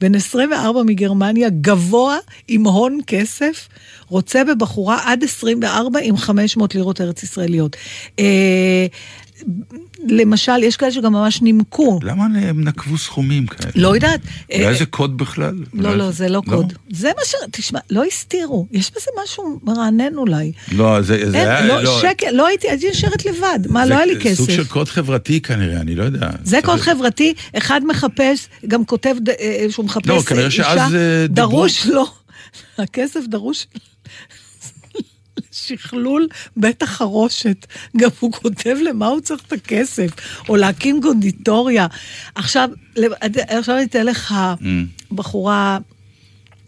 בן 24 מגרמניה, גבוה עם הון כסף, רוצה בבחורה עד 24 עם 500 לירות ארץ ישראליות. אה, למשל, יש כאלה שגם ממש נימקו. למה הם נקבו סכומים כאלה? לא יודעת. אולי אה, זה קוד בכלל? לא, לא, זה לא קוד. זה מה ש... תשמע, לא הסתירו. יש בזה משהו מרענן אולי. לא, זה זה היה... לא, שקל, לא הייתי, הייתי נשארת לבד. מה, זה לא היה לי כסף. סוג של קוד חברתי כנראה, אני לא יודע. זה קוד חברתי, אחד מחפש, גם כותב אה, שהוא מחפש לא, אה, כנראה אישה, שאז, אה, דרוש לו, הכסף דרוש לשכלול בית החרושת. גם הוא כותב למה הוא צריך את הכסף, או להקים קונדיטוריה. עכשיו, עכשיו אני אתן לך Mm. בחורה,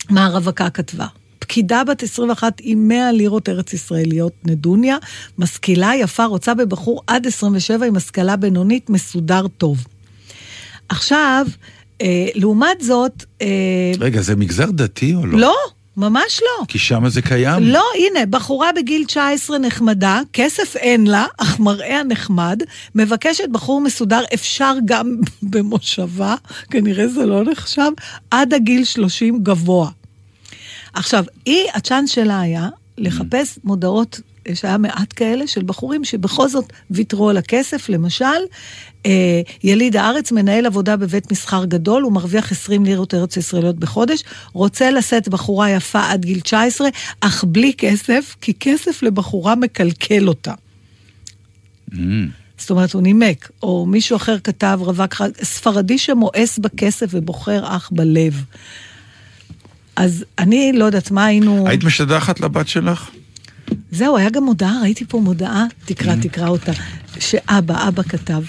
מה הרווקה כתבה. פקידה בת 21 עם 100 לירות ארץ ישראליות, נדוניה, משכילה, יפה, רוצה בבחור עד 27 עם השכלה בינונית, מסודר טוב. עכשיו, אה, לעומת זאת... אה, רגע, זה מגזר דתי או לא? לא, ממש לא. כי שם זה קיים. לא, הנה, בחורה בגיל 19 נחמדה, כסף אין לה, אך מראה נחמד, מבקשת בחור מסודר, אפשר גם במושבה, כנראה זה לא נחשב, עד הגיל 30 גבוה. עכשיו, היא, הצ'אנס שלה היה לחפש מודעות, שהיה מעט כאלה, של בחורים שבכל זאת ויתרו על הכסף, למשל, אה, יליד הארץ, מנהל עבודה בבית מסחר גדול, הוא מרוויח 20 לירות ארץ ישראליות בחודש, רוצה לשאת בחורה יפה עד גיל 19, אך בלי כסף, כי כסף לבחורה מקלקל אותה. Mm. זאת אומרת, הוא נימק, או מישהו אחר כתב, רווק חג, ספרדי שמואס בכסף ובוחר אח בלב. אז אני לא יודעת מה היינו... היית משדחת לבת שלך? זהו, היה גם מודעה, ראיתי פה מודעה, תקרא, Mm. תקרא אותה, שאבא, אבא כתב.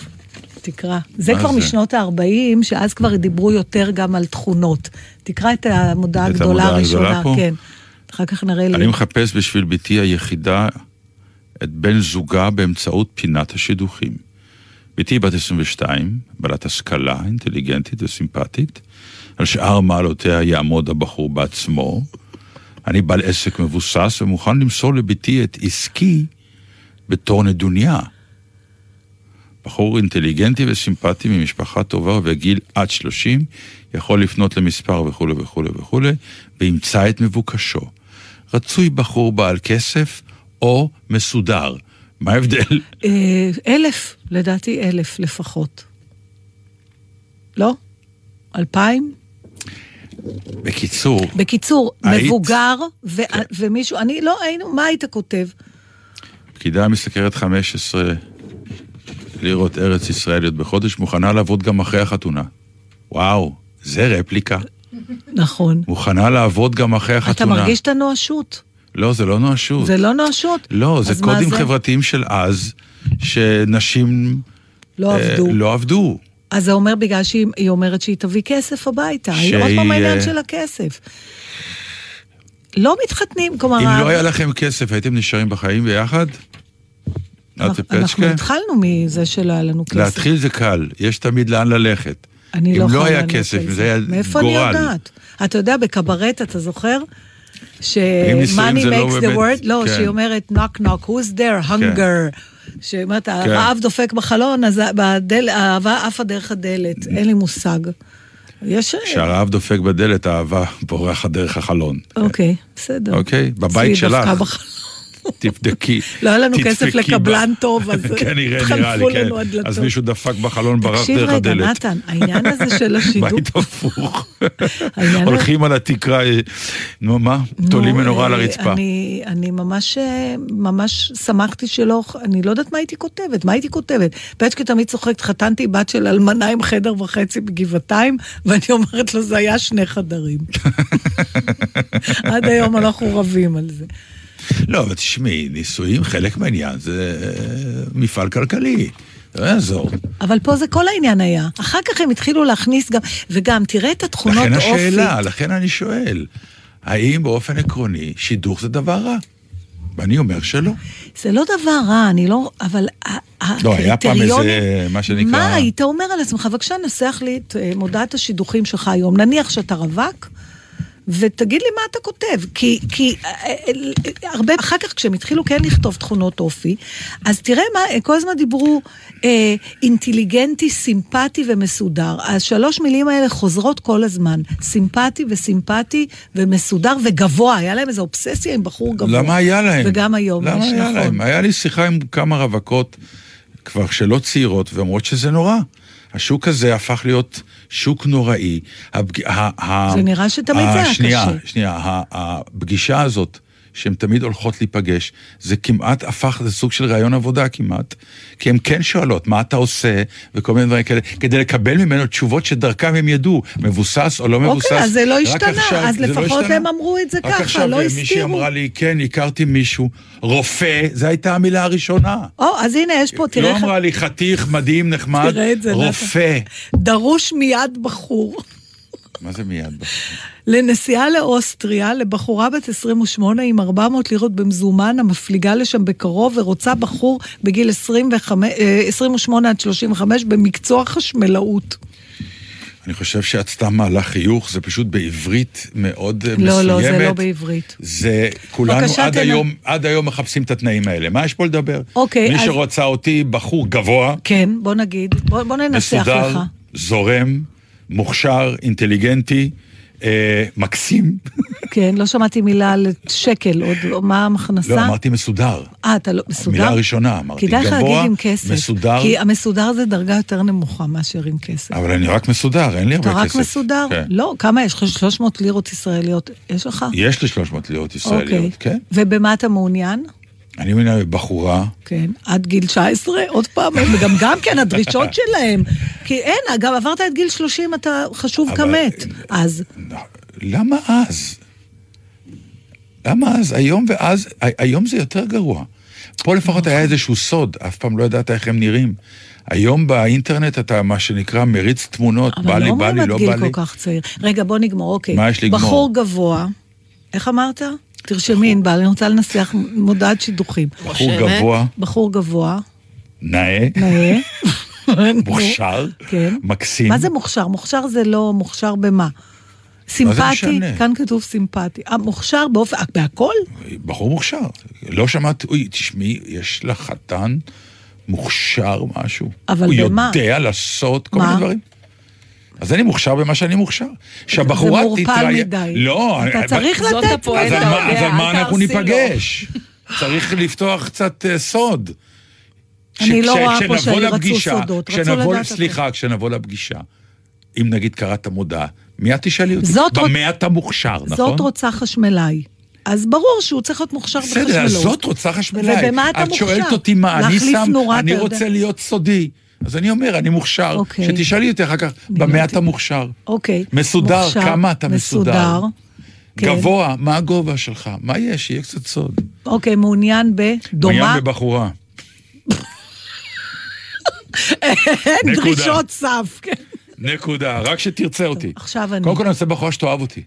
תקרא. זה כבר זה? משנות ה-40, שאז כבר דיברו יותר גם על תכונות. תקרא את המודעה את הגדולה הראשונה? כן. אחר כך נראה לי. אני מחפש בשביל בתי היחידה את בן זוגה באמצעות פינת השידוכים. בתי בת 22, בעלת השכלה, אינטליגנטית וסימפטית. על שאר מעלותיה יעמוד הבחור בעצמו. אני בעל עסק מבוסס ומוכן למסור לביתי את עסקי בתור נדוניה. בחור אינטליגנטי וסימפטי ממשפחה טובה ובגיל עד 30 יכול לפנות למספר וכולי וכולי וכולי וימצא את מבוקשו. רצוי בחור בעל כסף או מסודר. מה ההבדל? אה, אלף, לדעתי אלף לפחות. לא? אלפיים? בקיצור, בקיצור, היית- מבוגר ו- כן. ומישהו, אני לא היינו, מה היית כותב? פקידה משתכרת 15 לירות ארץ ישראליות בחודש, מוכנה לעבוד גם אחרי החתונה. וואו, זה רפליקה. נכון. מוכנה לעבוד גם אחרי אתה החתונה. מרגיש את הנואשות. לא, זה לא נואשות. זה לא נואשות? לא, זה קודים זה? חברתיים של אז, שנשים לא אה, עבדו. לא עבדו. אז זה אומר בגלל שהיא היא אומרת שהיא תביא כסף הביתה. היא עוד שהיא, פעם העניין אה, של הכסף. לא מתחתנים, כלומר... אם לא היה לכם כסף, הייתם נשארים בחיים ביחד? אנחנו התחלנו מזה שלא היה לנו כסף. להתחיל זה קל, יש תמיד לאן ללכת. אני אם לא לא יכולה היה לענות כסף, על אם זה היה מאיפה אני גורל. יודעת? אתה יודע, בקברט, אתה זוכר? ש- money לא makes the word, לא, כן. שהיא אומרת knock knock, who's there, hunger. שאומרת, הרעב דופק בחלון, אז בדל- האהבה עפה דרך הדלת, אין לי מושג. יש... כשהרעב דופק בדלת, האהבה בורחת דרך החלון. אוקיי, בסדר. אוקיי? בבית שלך. תבדקי. לא היה לנו כסף. לקבלן טוב, אז כן. לנו הדלתות. אז מישהו דפק בחלון, ברח תקשיב דרך רגע, הדלת. נתן, העניין הזה של השידור... בית הפוך. הולכים על התקרה, אה, נו מה? תולים נו, מנורה על אה, הרצפה. אני, אני ממש, אה, ממש שמחתי שלא, אני לא יודעת מה הייתי כותבת, מה הייתי כותבת. פצ'קי תמיד צוחקת, חתנתי בת של אלמנה עם חדר וחצי בגבעתיים, ואני אומרת לו, זה היה שני חדרים. עד היום אנחנו רבים על זה. לא, אבל תשמעי, נישואים, חלק מהעניין זה אה, מפעל כלכלי. לא יעזור. אבל פה זה כל העניין היה. אחר כך הם התחילו להכניס גם, וגם, תראה את התכונות לכן אופי. השאלה, לכן אני שואל, האם באופן עקרוני שידוך זה דבר רע? ואני אומר שלא. זה לא דבר רע, אני לא... אבל לא, היה פעם איזה, מה שנקרא- מה היית אומר על עצמך? בבקשה, נסח לי את אה, מודעת השידוכים שלך היום. נניח שאתה רווק, ותגיד לי מה אתה כותב. כי, כי אה, אה, אה, הרבה, אחר כך כשהם התחילו כן לכתוב תכונות אופי, אז תראה מה, כל הזמן דיברו אה, אינטליגנטי, סימפטי ומסודר. השלוש מילים האלה חוזרות כל הזמן. סימפטי וסימפטי ומסודר וגבוה. היה להם איזו אובססיה עם בחור גבוה. למה היה להם? וגם היום למה יש, היה נכון. להם? היה לי שיחה עם כמה רווקות, כבר שלא צעירות, ואומרות שזה נורא. השוק הזה הפך להיות שוק נוראי. הפג... ה... ה... זה נראה שתמיד זה היה שנייה, קשה. שנייה, ה- הפגישה הזאת, שהן תמיד הולכות להיפגש, זה כמעט הפך לסוג של ראיון עבודה כמעט, כי הן כן שואלות מה אתה עושה, וכל מיני דברים כאלה, כדי לקבל ממנו תשובות שדרכם הם ידעו, מבוסס או לא מבוסס. אוקיי, אז זה לא רק השתנה, עכשיו, אז זה לא לפחות השתנה. הם אמרו את זה רק ככה, עכשיו לא מישהי הסתירו. אמרה לי, כן, הכרתי מישהו, רופא, זו הייתה המילה הראשונה. או, אז הנה, יש פה, תראה לא. אמרה לי חתיך, מדהים, נחמד, זה. רופא. דרוש מיד בחור. מה זה מיד? לנסיעה לאוסטריה, לבחורה בת 28 עם 400 לירות במזומן, המפליגה לשם בקרוב ורוצה בחור בגיל 25, אה, 28 עד 35 במקצוע חשמלאות. אני חושב שאת סתם מעלה חיוך, זה פשוט בעברית מאוד אה, לא, מסוימת. לא, זה לא בעברית. זה, כולנו עד תנ- היום, עד היום מחפשים את התנאים האלה. מה יש פה לדבר? אוקיי, מי אז- שרוצה אותי, בחור גבוה, כן, בוא נגיד, בוא, בוא ננסח מסודר, לך. זורם, מוכשר, אינטליגנטי, אה, מקסים. כן, לא שמעתי מילה על שקל, עוד מה המכנסה? לא, אמרתי מסודר. אה, אתה לא, מסודר? מילה ראשונה, אמרתי. כדאי לך גבוה, להגיד עם כסף. מסודר. כי המסודר זה דרגה יותר נמוכה מאשר עם כסף. אבל אני רק מסודר, אין לי אתה הרבה רק כסף. מסודר? כן. לא, כמה יש לך? 300 לירות ישראליות. יש לך? יש לי 300 לירות ישראליות, אוקיי. כן. ובמה אתה מעוניין? אני מבינה בחורה, כן, עד גיל 19, עוד פעם, וגם גם כן הדרישות שלהם. כי אין, אגב, עברת את גיל 30, אתה חשוב אבל- כמת. אז, למה אז? למה אז? היום ואז, היום זה יותר גרוע. פה לפחות היה איזשהו סוד, אף פעם לא ידעת איך הם נראים. היום באינטרנט אתה, מה שנקרא, מריץ תמונות, בא אבל לי, לא בא אומרים לי, עד לא גיל בא לי. כל כך צעיר. רגע, בוא נגמור, אוקיי. מה יש לגמור? בחור גבוה, איך אמרת? תרשמי, ענבל, אני רוצה לנסח מודעת שידוכים. בחור. גבוה, בחור גבוה, נאה, נאה. מוכשר, כן. מקסים. מה זה מוכשר? מוכשר זה לא מוכשר במה? סימפטי? כאן כתוב סימפטי. אה, מוכשר באופן, אה, בהכל? בחור מוכשר. לא שמעת, אוי, תשמעי, יש לה חתן מוכשר משהו. אבל הוא במה? יודע לעשות כל מה? מיני דברים. אז אני מוכשר במה שאני מוכשר. שהבחורה זה מעורפל תתראיין- מדי. לא, אתה אני- צריך זאת לתת... הפואנטה, אז על אתה מה- יודע, אז על מה אל אנחנו תהרסי לו. ניפגש? צריך לפתוח קצת אה, סוד. אני לא רואה פה כשנבוא שהיו רצו לפגישה- סודות, רצו לדעת סליחה, כשנבוא לפגישה, אם נגיד קראת מודעה, מי את תשאלי אותי? זאת רוצ- במה אתה מוכשר, נכון? זאת רוצה חשמלאי. אז ברור שהוא צריך להיות מוכשר בחשמלות. בסדר, אז זאת רוצה חשמלאי. ובמה אתה את מוכשר? שואלת אותי מה אני שם, אני אתה יודע. רוצה להיות סודי. אז אני אומר, אני מוכשר. אוקיי. שתשאלי אותי אחר כך, במה אתה מוכשר? אוקיי. מסודר, מוכשר, כמה אתה מסודר? מסודר. כן. גבוה, מה הגובה שלך? מה יש? שיהיה קצת סוד. אוקיי, מעוניין בדומה? מעוניין בבחורה. אין. דרישות סף. כן. נקודה, רק שתרצה אותי. עכשיו אני. קודם כל אני רוצה בחורה שתאהב אותי.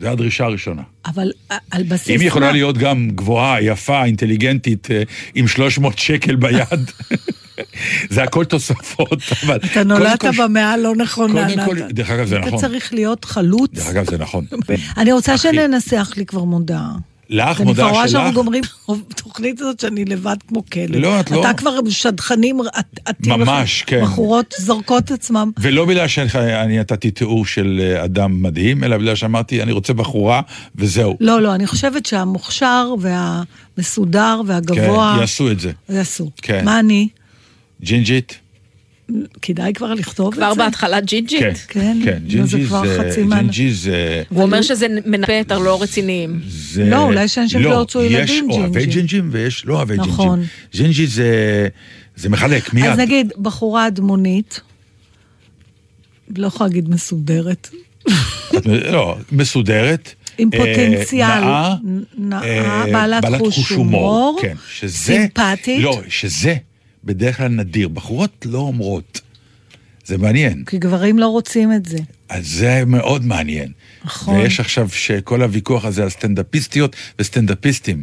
זו הדרישה הראשונה. אבל אה, על בסיס אם היא יכולה? להיות גם גבוהה, יפה, אינטליגנטית, אה, עם 300 שקל ביד, זה הכל תוספות, אבל... אתה נולדת במאה הלא נכונה, קודם כל, נתן. דרך אגב, זה אתה נכון. צריך להיות חלוץ. דרך אגב, זה נכון. אני רוצה. שננסח לי כבר מודעה. לך, אני כבר מודעה רואה שאנחנו שלך, גומרים תוכנית הזאת שאני לבד כמו כלב. לא, את לא. אתה כבר שדכנים עטים לך. ממש, כן. בחורות זורקות עצמם. ולא בגלל שאני נתתי תיאור של אה, אדם מדהים, אלא בגלל שאמרתי, אני רוצה בחורה, וזהו. לא, לא, אני חושבת שהמוכשר והמסודר והגבוה... כן, יעשו את זה. יעשו. כן. מה אני? ג'ינג'ית? כדאי כבר לכתוב את זה? כבר בהתחלה ג'ינג'ית. כן. כן, כן, ג'ינג'י כבר זה... חצי מה- ג'ינג'י זה... הוא אומר שזה מנפה את הלא רציניים. זה... לא, אולי יש אנשים שלא רצו ילדים, יש אוהבי ג'ינג'י. ג'ינג'ים ויש לא אוהבי ג'ינג'ים. נכון. ג'ינג'י זה... זה מחלק, מיד. אז נגיד, בחורה אדמונית, לא יכולה להגיד מסודרת, לא, מסודרת. עם אה, פוטנציאל, נאה, נאה, אה, בעלת חוש הומור, כן, שזה... סימפטית. לא, שזה בדרך כלל נדיר. בחורות לא אומרות. זה מעניין. כי גברים לא רוצים את זה. אז זה מאוד מעניין. נכון. ויש עכשיו שכל הוויכוח הזה על סטנדאפיסטיות וסטנדאפיסטים.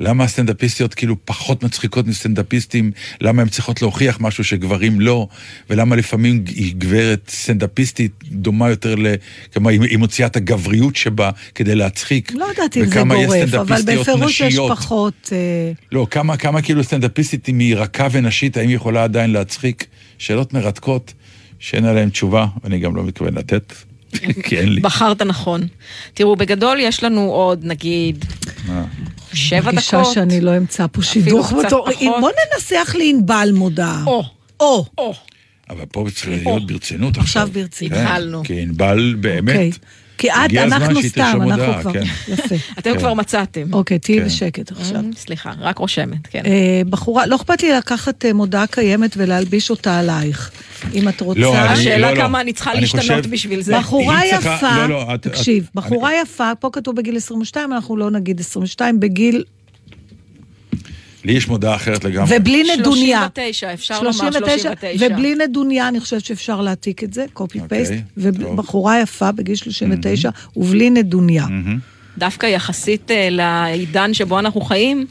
למה הסטנדאפיסטיות כאילו פחות מצחיקות מסטנדאפיסטים? למה הן צריכות להוכיח משהו שגברים לא? ולמה לפעמים היא גברת סטנדאפיסטית דומה יותר ל... כלומר, היא היא מוציאה את הגבריות שבה כדי להצחיק. לא יודעת אם זה גורף, אבל בפירוש יש. פחות... אה, לא, כמה, כמה כאילו סטנדאפיסטית, אם היא רכה ונשית, האם היא יכולה עדיין להצחיק? שאלות מרתקות, שאין עליהן תשובה, ואני גם לא מתכוון לתת, כי אין לי. בחרת נכון. תראו, בגדול יש לנו עוד, נגיד, שבע מרגישה דקות. שאני לא אמצא פה שידוך. פחות. בוא ננסח לי ענבל מודעה. או, או. או. אבל פה צריך להיות ברצינות עכשיו. עכשיו ברצינות. כן, התחלנו. כי ענבל באמת. כי את, הגיע הזמן אנחנו שהיא סתם, תרשום אנחנו הודעה, כבר... כן. יפה. אתם כן. כבר מצאתם. אוקיי, תהיי כן. בשקט עכשיו. אמ, סליחה, רק רושמת, כן. אה, בחורה, לא אכפת לי לקחת אה, מודעה קיימת ולהלביש אותה עלייך. אם את רוצה... לא, אני- השאלה לא, לא. כמה אני צריכה אני להשתנות חושב- בשביל זה. בחורה יפה, לא, לא, את- תקשיב, את- בחורה יפה, פה כתוב בגיל 22, אנחנו לא נגיד 22, בגיל... לי יש מודעה אחרת לגמרי. ובלי נדוניה. 39, אפשר לומר 39. ובלי נדוניה, אני חושבת שאפשר להעתיק את זה, קופי פייסט. טוב. ובחורה יפה בגיל 39, ובלי נדוניה. דווקא יחסית אה, לעידן שבו אנחנו חיים,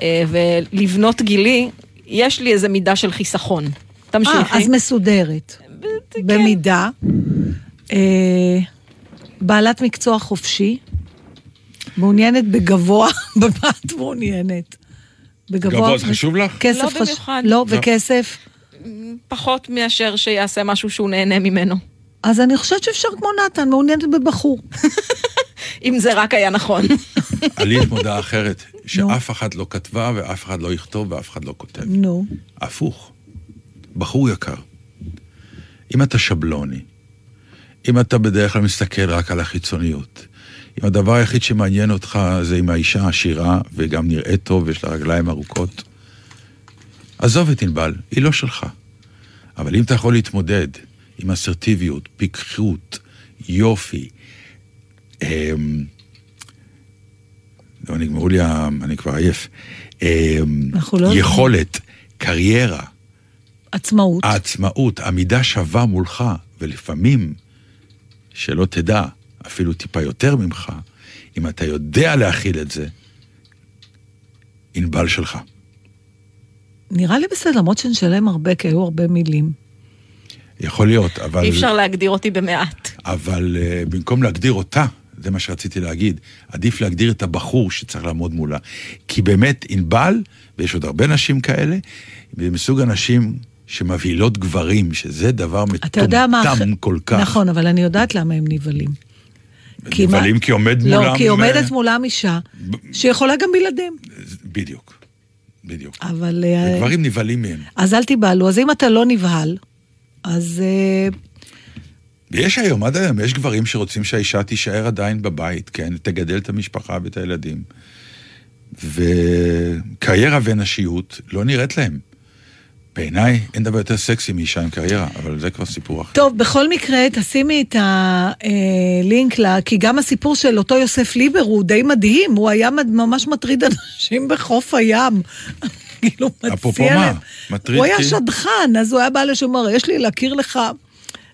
אה, ולבנות גילי, יש לי איזה מידה של חיסכון. אה, תמשיכי. אז מסודרת. במידה. אה, בעלת מקצוע חופשי, מעוניינת בגבוה, במה את מעוניינת? בגבוה. גבוה זה חשוב לך? כסף לא חשוב. במיוחד. לא, וכסף. פחות מאשר שיעשה משהו שהוא נהנה ממנו. אז אני חושבת שאפשר כמו נתן, מעוניינת בבחור. אם זה רק היה נכון. לי יש מודעה אחרת, שאף אחד לא כתבה ואף אחד לא יכתוב ואף אחד לא כותב. נו. הפוך. בחור יקר, אם אתה שבלוני, אם אתה בדרך כלל מסתכל רק על החיצוניות, אם הדבר היחיד שמעניין אותך זה אם האישה עשירה וגם נראית טוב ויש לה רגליים ארוכות, עזוב את ענבל, היא לא שלך. אבל אם אתה יכול להתמודד עם אסרטיביות, פיקחות, יופי, אמ... לא, נגמרו לי, ה- אני כבר עייף. אמ... לא. יכולת, קריירה, עצמאות. העצמאות, עמידה שווה מולך, ולפעמים, שלא תדע, אפילו טיפה יותר ממך, אם אתה יודע להכיל את זה, ענבל שלך. נראה לי בסדר, למרות שנשלם הרבה, כי היו הרבה מילים. יכול להיות, אבל... אי אפשר להגדיר אותי במעט. אבל uh, במקום להגדיר אותה, זה מה שרציתי להגיד, עדיף להגדיר את הבחור שצריך לעמוד מולה. כי באמת, ענבל, ויש עוד הרבה נשים כאלה, זה מסוג הנשים שמבהילות גברים, שזה דבר אתה יודע מה... מטומטם כל כך. נכון, אבל אני יודעת למה הם נבהלים. נבהלים כי עומד מולם... לא, כי עומדת אה, מולם אישה, שיכולה גם בלעדיהם. בדיוק, בדיוק. אבל... אה, גברים נבהלים מהם. אז אל תיבהלו. אז אם אתה לא נבהל, אז... אה, ויש היום, עד היום, יש גברים שרוצים שהאישה תישאר עדיין בבית, כן? תגדל את המשפחה ואת הילדים. וקריירה ונשיות לא נראית להם. בעיניי אין דבר יותר סקסי מאישה עם קריירה, אבל זה כבר סיפור אחר. טוב, בכל מקרה, תשימי את הלינק, לה, כי גם הסיפור של אותו יוסף ליבר הוא די מדהים, הוא היה ממש מטריד אנשים בחוף הים. כאילו, אפרופו מציע מה? להם. מטריד הוא היה כי- שדכן, אז הוא היה בא לשם, אומר, יש לי להכיר לך,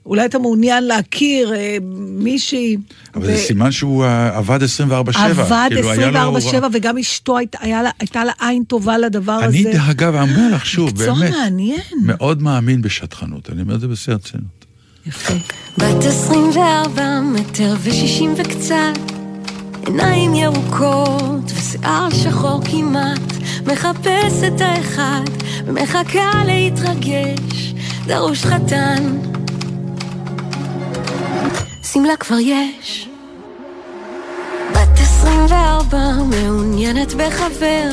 אולי אתה מעוניין להכיר אה, מישהי. אבל ו- זה סימן שהוא אה, עבד 24-7. עבד כאילו, היה לו- 24-7, וגם אשתו היית- היה לה- הייתה לה עין טובה לדבר הזה. אני, אגב, אומר לך שוב, מקצוע באמת, מעניין. מאוד מאמין בשטחנות, אני אומר את זה בשיא הרצינות. יפה. בת 24 מטר ושישים וקצת, עיניים ירוקות ושיער שחור כמעט, מחפש את האחד ומחכה להתרגש, דרוש חתן. שמלה כבר יש. בת 24 מעוניינת בחבר,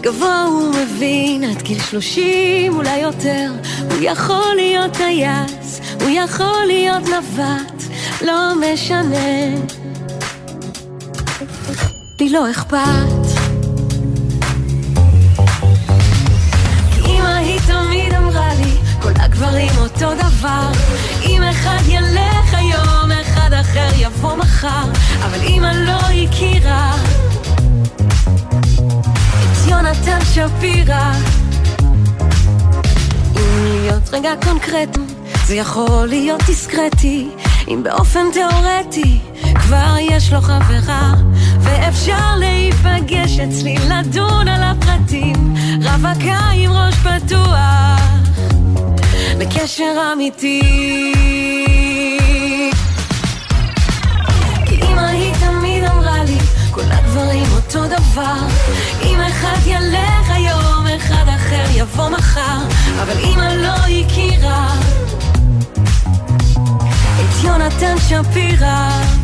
גבוה הוא מבין עד גיל 30 אולי יותר, הוא יכול להיות טייס, הוא יכול להיות נווט, לא משנה. לי לא אכפת. תמיד אמרה לי, כל הגברים אותו דבר. אם אחד ילך היום, אחד אחר יבוא מחר, אבל אמא לא הכירה את יונתן שפירא. אם להיות רגע קונקרטי, זה יכול להיות דיסקרטי, אם באופן תיאורטי כבר יש לו חברה, ואפשר להיפגש אצלי לדון על הפרטים, רווקה עם ראש פתוח, לקשר אמיתי. אותו דבר. אם אחד ילך היום, אחד אחר יבוא מחר. אבל אמא לא הכירה את יונתן שפירא.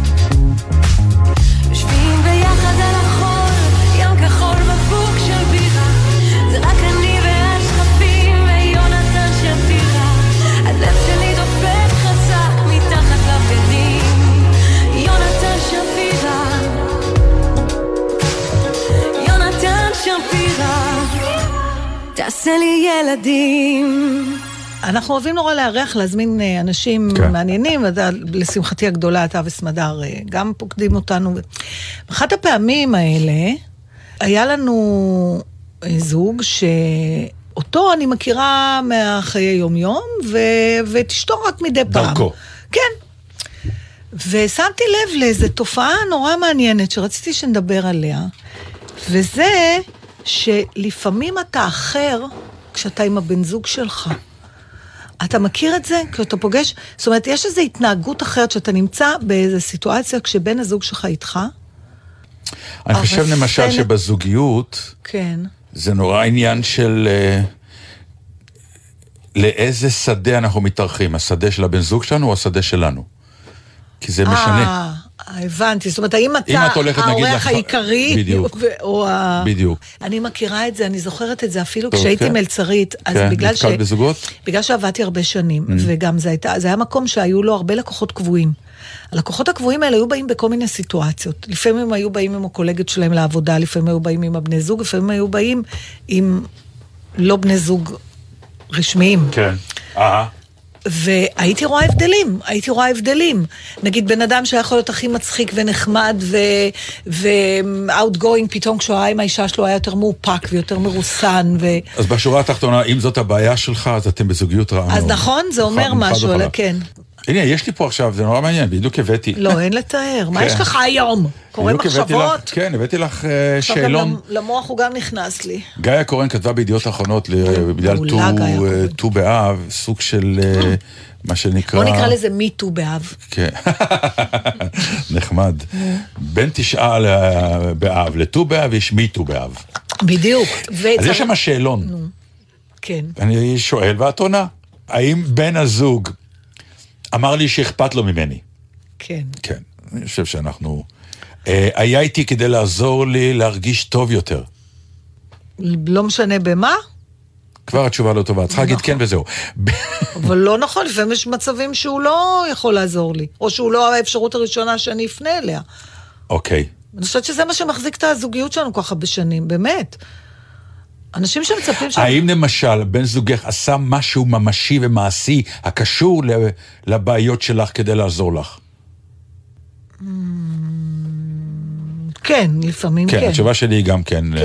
תעשה לי ילדים. אנחנו אוהבים נורא לארח, להזמין אה, אנשים כן. מעניינים, לשמחתי הגדולה, אתה וסמדר אה, גם פוקדים אותנו. אחת הפעמים האלה, היה לנו אה, זוג שאותו אני מכירה מהחיי יום-יום, ו... ואת אשתו רק מדי פעם. דרכו. כן. ושמתי לב לאיזו תופעה נורא מעניינת שרציתי שנדבר עליה, וזה שלפעמים אתה אחר כשאתה עם הבן זוג שלך. אתה מכיר את זה? כי אתה פוגש, זאת אומרת, יש איזו התנהגות אחרת שאתה נמצא באיזו סיטואציה כשבן הזוג שלך איתך. אני חושב למשל זה- שבזוגיות, כן. זה נורא עניין של אה, לאיזה שדה אנחנו מתארחים, השדה של הבן זוג שלנו או השדה שלנו. כי זה משנה. הבנתי. זאת אומרת, האם אתה האורח העיקרי, בדיוק. ו- או ה... בדיוק. אני מכירה את זה, אני זוכרת את זה אפילו כשהייתי כן. מלצרית, אז כן, בגלל ש... בגלל שעבדתי הרבה שנים, וגם זה, הייתה, זה היה מקום שהיו לו הרבה לקוחות קבועים. הלקוחות הקבועים האלה היו באים בכל מיני סיטואציות. לפעמים הם היו באים עם הקולגת שלהם לעבודה, לפעמים היו באים עם הבני זוג, לפעמים היו באים עם לא בני זוג רשמיים. כן. והייתי רואה הבדלים, הייתי רואה הבדלים. נגיד בן אדם שהיה יכול להיות הכי מצחיק ונחמד ו-outgoing, פתאום כשהוא היה עם האישה שלו היה יותר מאופק ויותר מרוסן. ו... אז בשורה התחתונה, אם זאת הבעיה שלך, אז אתם בזוגיות רעה מאוד. אז נכון, זה אומר חד- חד משהו, כן. הנה, יש לי פה עכשיו, זה נורא מעניין, בדיוק הבאתי. לא, אין לתאר. מה כן. יש לך היום? קורא מחשבות? כן, הבאתי לך אה, שאלון. למ- למוח הוא גם נכנס לי. גאיה קורן כתבה בידיעות אחרונות בגלל ט"ו אה. ט"ו באב, סוג של אה, מה שנקרא... בוא נקרא לזה מיטו באב. כן, נחמד. בין תשעה באב לט"ו באב יש מט"ו באב. בדיוק. אז יש שם שאלון. כן. אני שואל ואת עונה. האם בן הזוג אמר לי שאכפת לו ממני? כן. כן, אני חושב שאנחנו... אה, היה איתי כדי לעזור לי להרגיש טוב יותר. לא משנה במה, כבר התשובה לא טובה, צריכה להגיד כן וזהו. אבל לא נכון, לפעמים יש מצבים שהוא לא יכול לעזור לי, או שהוא לא האפשרות הראשונה שאני אפנה אליה. אוקיי. אני חושבת שזה מה שמחזיק את הזוגיות שלנו כל כך הרבה שנים, באמת. אנשים שמצפים ש... האם למשל בן זוגך עשה משהו ממשי ומעשי הקשור לבעיות שלך כדי לעזור לך? כן, לפעמים כן, כן. התשובה שלי היא גם כן, אה,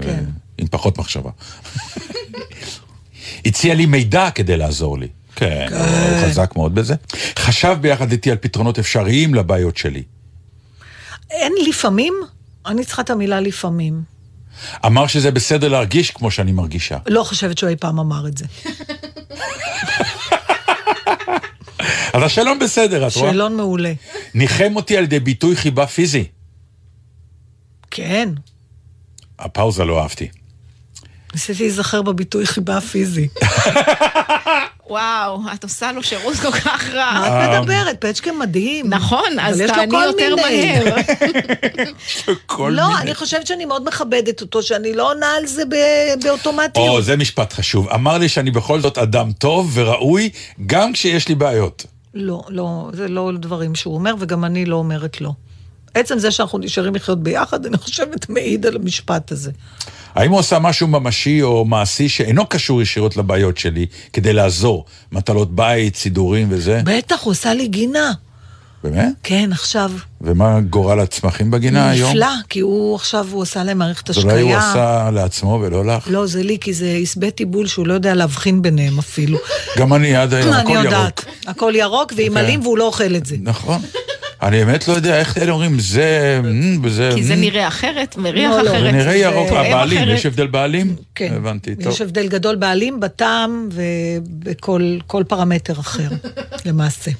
כן. עם פחות מחשבה. הציע לי מידע כדי לעזור לי. כן, הוא חזק מאוד בזה. חשב ביחד איתי על פתרונות אפשריים לבעיות שלי. אין לפעמים, אני צריכה את המילה לפעמים. אמר שזה בסדר להרגיש כמו שאני מרגישה. לא חושבת שהוא אי פעם אמר את זה. אז השאלון בסדר, את רואה? שאלון מעולה. ניחם אותי על ידי ביטוי חיבה פיזי. כן. הפאוזה לא אהבתי. ניסיתי להיזכר בביטוי חיבה פיזי. וואו, את עושה לו שירות כל כך רע. מה את מדברת? פצ'קה מדהים. נכון, אז אבל יש לו תעני כל יותר מיני. מהר. לא. אני חושבת שאני מאוד מכבדת אותו, שאני לא עונה על זה באוטומטיות. או, זה משפט חשוב. אמר לי שאני בכל זאת אדם טוב וראוי, גם כשיש לי בעיות. לא, לא, זה לא דברים שהוא אומר, וגם אני לא אומרת לא. עצם זה שאנחנו נשארים לחיות ביחד, אני חושבת, מעיד על המשפט הזה. האם הוא עשה משהו ממשי או מעשי שאינו קשור ישירות לבעיות שלי, כדי לעזור? מטלות בית, סידורים וזה? בטח, הוא עשה לי גינה. באמת? כן, עכשיו. ומה גורל הצמחים בגינה היום? נפלא, כי הוא עכשיו, הוא עשה להם מערכת אז אולי הוא. עשה לעצמו ולא לך? לא, זה לי, כי זה עשבי טיבול שהוא לא יודע להבחין ביניהם אפילו. גם אני עד היום, אני הכל ירוק. יודעת. הכל ירוק ועם כן. עלים והוא לא אוכל את זה. נכון. אני באמת לא יודע איך אלה אומרים, זה... וזה... כי זה. נראה אחרת, מריח לא, לא. זה אחרת. נראה ירוק. הבעלים, אחרת. יש הבדל בעלים? כן. הבנתי, טוב. יש הבדל גדול בעלים, בטעם ובכל כל פרמטר אחר, למעשה.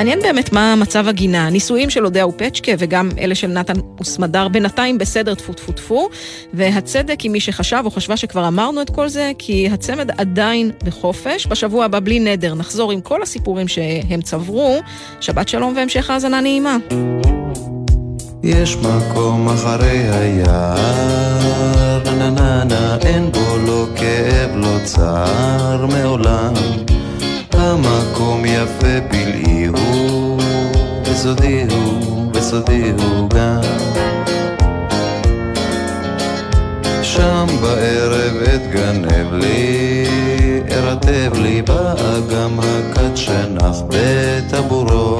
מעניין באמת מה מצב הגינה. הנישואים של אודיה ופצ'קה וגם אלה של נתן וסמדר בינתיים בסדר טפו טפו טפו, והצדק עם מי שחשב או חשבה שכבר אמרנו את כל זה, כי הצמד עדיין בחופש. בשבוע הבא בלי נדר נחזור עם כל הסיפורים שהם צברו. שבת שלום והמשך האזנה נעימה. יש מקום אחרי היער, נה נה נה, אין בו לא כאב, לא צער מעולם. המקום יפה פלאי הוא, וסודי הוא, וסודי הוא גם. שם בערב אתגנב לי, ארטב לי באגם הכת שנח בטבורו.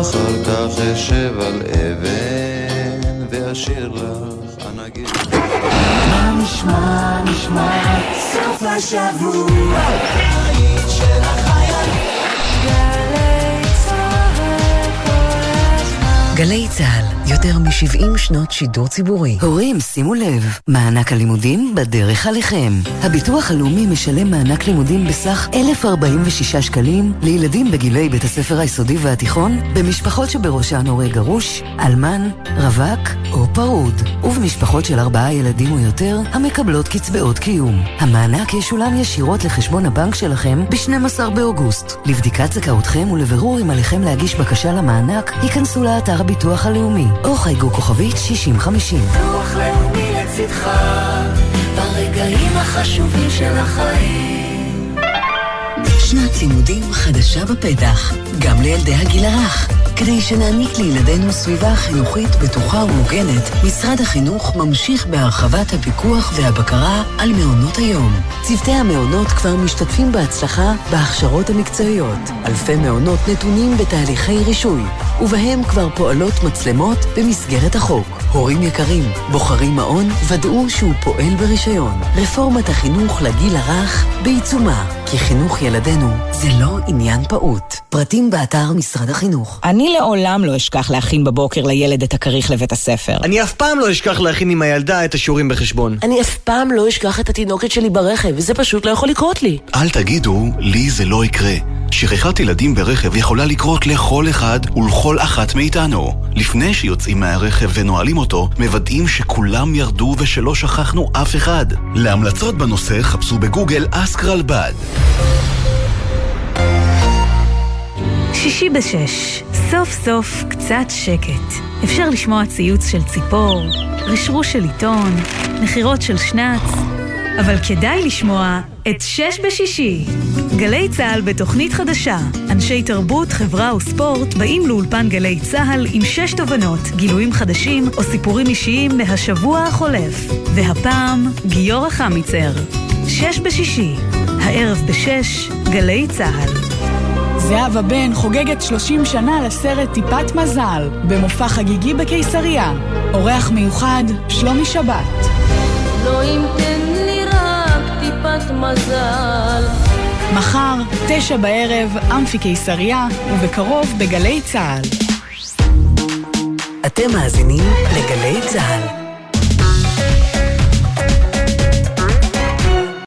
אחר כך אשב על אבן ואשב אשיר לך, הנגיד. מה נשמע, נשמע, סוף השבוע, גלי צה"ל, יותר מ-70 שנות שידור ציבורי. הורים, שימו לב, מענק הלימודים בדרך עליכם. הביטוח הלאומי משלם מענק לימודים בסך 1,046 שקלים לילדים בגילי בית הספר היסודי והתיכון, במשפחות שבראשן הורה גרוש, אלמן, רווק או פרוד, ובמשפחות של ארבעה ילדים או יותר, המקבלות קצבאות קיום. המענק ישולם ישירות לחשבון הבנק שלכם ב-12 באוגוסט. לבדיקת זכאותכם ולבירור אם עליכם להגיש בקשה למענק, היכנסו לאתר הביטוח הלאומי, או חייגו כוכבית 6050. ביטוח לאומי לצדך, ברגעים החשובים של החיים. שנת לימודים חדשה בפתח, גם לילדי הגיל הרך. כדי שנעניק לילדינו סביבה חינוכית בטוחה ומוגנת, משרד החינוך ממשיך בהרחבת הפיקוח והבקרה על מעונות היום. צוותי המעונות כבר משתתפים בהצלחה בהכשרות המקצועיות. אלפי מעונות נתונים בתהליכי רישוי, ובהם כבר פועלות מצלמות במסגרת החוק. הורים יקרים, בוחרים מעון, ודאו שהוא פועל ברישיון. רפורמת החינוך לגיל הרך בעיצומה, כי חינוך ילדינו זה לא עניין פעוט. פרטים באתר משרד החינוך. אני לעולם לא אשכח להכין בבוקר לילד את הכריך לבית הספר. אני אף פעם לא אשכח להכין עם הילדה את השיעורים בחשבון. אני אף פעם לא אשכח את התינוקת שלי ברכב, וזה פשוט לא יכול לקרות לי. אל תגידו, לי זה לא יקרה. שכחת ילדים ברכב יכולה לקרות לכל אחד ולכל אחת מאיתנו. לפני שיוצאים מהרכב ונועלים אותו, מוודאים שכולם ירדו ושלא שכחנו אף אחד. להמלצות בנושא חפשו בגוגל אסק רלב"ד. שישי בשש, סוף סוף קצת שקט. אפשר לשמוע ציוץ של ציפור, רשרוש של עיתון, נחירות של שנץ, אבל כדאי לשמוע את שש בשישי. גלי צה"ל בתוכנית חדשה. אנשי תרבות, חברה וספורט באים לאולפן גלי צה"ל עם שש תובנות, גילויים חדשים או סיפורים אישיים מהשבוע החולף. והפעם, גיורא חמיצר. שש בשישי, הערב בשש, גלי צה"ל. זהבה בן חוגגת 30 שנה לסרט טיפת מזל, במופע חגיגי בקיסריה. אורח מיוחד, שלומי שבת. לא אם טיפת מזל. מחר, תשע בערב, אמפי קיסריה, ובקרוב בגלי צה"ל. אתם מאזינים לגלי צה"ל.